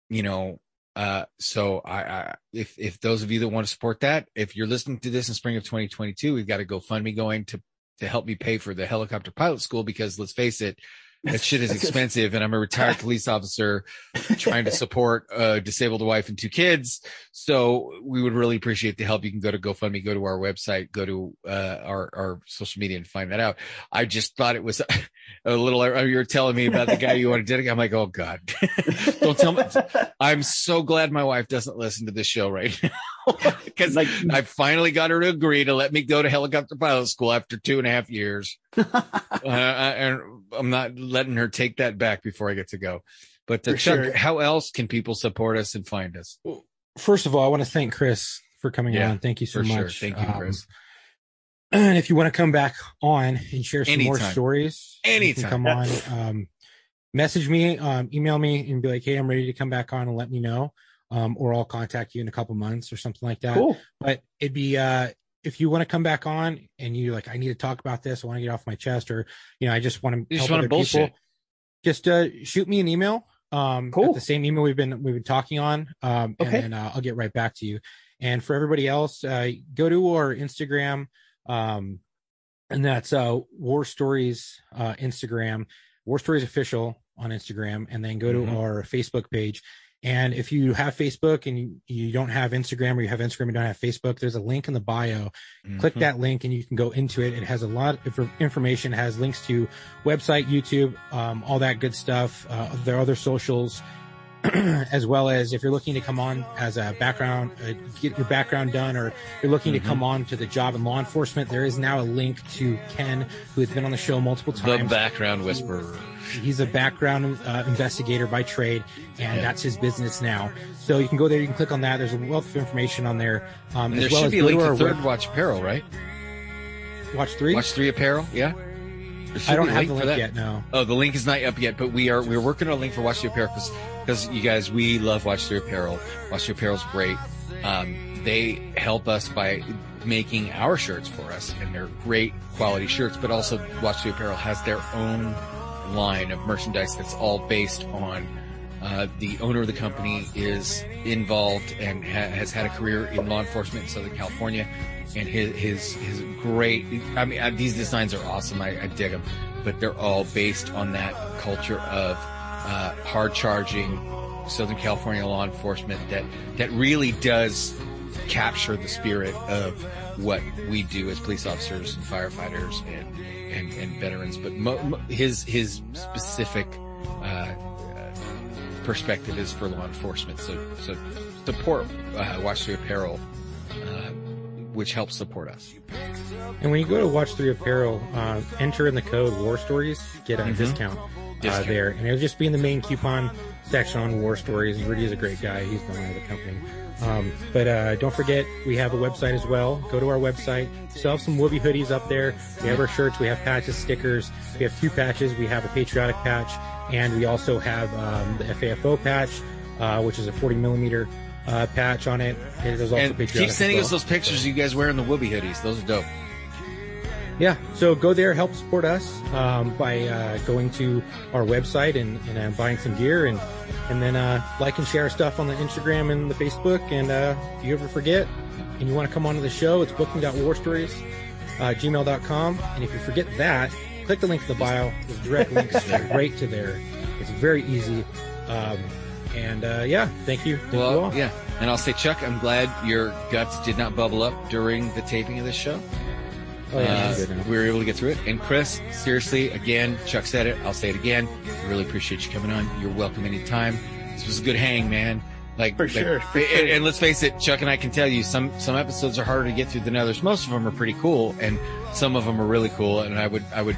you know uh so I, I if if those of you that want to support that if you're listening to this in spring of 2022 we've got a GoFundMe going to to help me pay for the helicopter pilot school because let's face it that shit is (laughs) expensive and I'm a retired police officer trying to (laughs) support a disabled wife and two kids. So we would really appreciate the help. You can go to GoFundMe, go to our website, go to uh, our, our social media and find that out. I just thought it was (laughs) a little, you were telling me about the guy you want to dedicate. I'm like, oh God, don't tell me. I'm so glad my wife doesn't listen to this show right now (laughs) because Like- I finally got her to agree to let me go to helicopter pilot school after two and a half years. (laughs) uh, and I'm not letting her take that back before I get to go. But For Chuck, sure. how else can people support us and find us? First of all, I want to thank Chris for coming Yeah, on. Thank you so for sure. much. Thank you, Um, Chris. and if you want to come back on and share some more Anytime. stories, you can Anytime. come on. Um, message me, um, email me, and be like, "Hey, I'm ready to come back on," and let me know. Um, or I'll contact you in a couple months or something like that. cool. But it'd be uh, if you want to come back on and you like, I need to talk about this. I want to get off my chest, or you know, I just want to You just help wanna other bullshit. people. Just uh, shoot me an email. Um, Cool. at the same email we've been we've been talking on. Um, Okay. and then uh, I'll get right back to you. And for everybody else, uh, go to our Instagram. Um, and that's uh war stories uh instagram war stories official on instagram and then go to Mhm. our facebook page and if you have facebook and you, you don't have instagram or you have instagram and don't have facebook there's a link in the bio click Mhm. that link and you can go into it it has a lot of information it has links to website youtube um, all that good stuff uh, their other socials (clears throat) as well as if you're looking to come on as a background uh, get your background done or you're looking Mhm. to come on to the job in law enforcement there is now a link to ken who has been on the show multiple times. The background whisperer. He's a background uh, investigator by trade, and Yeah. that's his business now. So you can go there, you can click on that. There's a wealth of information on there. Um, And there as well should as be a link to Third web- Watch Apparel, right? Watch three. Watch Three Apparel, yeah. I don't have link the link yet. No. Oh, the link is not up yet, but we are we're working on a link for Watch the Apparel because because you guys we love Watch the Apparel. Watch the Apparel's great. Um, they help us by making our shirts for us, and they're great quality shirts. But also, Watch the Apparel has their own line of merchandise that's all based on. Uh, the owner of the company is involved and ha- has had a career in law enforcement in Southern California, and his his his great. I mean, these designs are awesome. I, I dig them, but they're all based on that culture of uh, hard charging Southern California law enforcement that that really does capture the spirit of what we do as police officers and firefighters and and, and veterans. But mo- mo- his his specific uh, uh, perspective is for law enforcement. So so support uh, Watch the Apparel, uh, which helps support us. And when you go to Watch Three Apparel, uh, enter in the code War Stories, get a Mhm. discount, Discount. Uh, there, and it'll just be in the main coupon section on War Stories. And Rudy is a great guy; he's the owner of the company. Um, but uh, don't forget, we have a website as well. Go to our website. We still have some Woobie hoodies up there. We have our shirts. We have patches, stickers. We have two patches. We have a patriotic patch, and we also have um, the FAFO patch, uh, which is a 40 millimeter uh, patch on it. There's also And patriotic keep sending well. us those pictures you guys wearing the Woobie hoodies. Those are dope. Yeah, so go there, help support us um, by uh, going to our website and, and uh, buying some gear, and and then uh, like and share our stuff on the Instagram and the Facebook. And uh, if you ever forget and you want to come onto the show, it's booking.warstories, uh, gmail.com. And if you forget that, click the link in the bio. There's direct links straight (laughs) to there. It's very easy. Um, and uh, yeah, thank you. Thank you Well, all. yeah. And I'll say, Chuck, I'm glad your guts did not bubble up during the taping of this show. Oh, yeah, Uh, I'm good now. we were able to get through it. And Chris, seriously, again, Chuck said it. I'll say it again. I really appreciate you coming on. You're welcome anytime. This was a good hang, man. Like For like- sure, for and, sure. and let's face it, Chuck and I can tell you some some episodes are harder to get through than others. Most of them are pretty cool, and some of them are really cool. And I would I would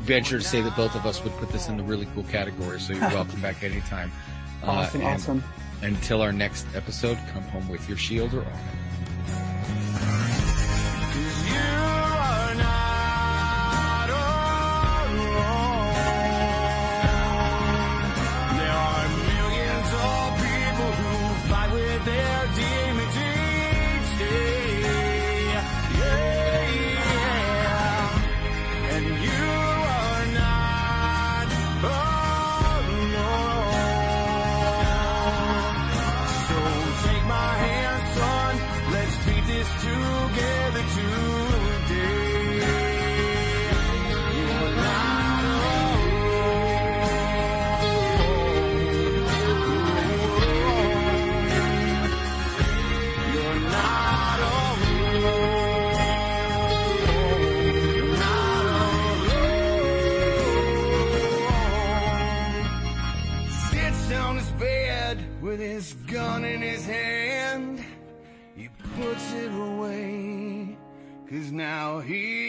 venture to say that both of us would put this in the really cool category. So you're (laughs) welcome back anytime. Uh, Awesome, and awesome. Until our next episode, come home with your shield or armor. Now. He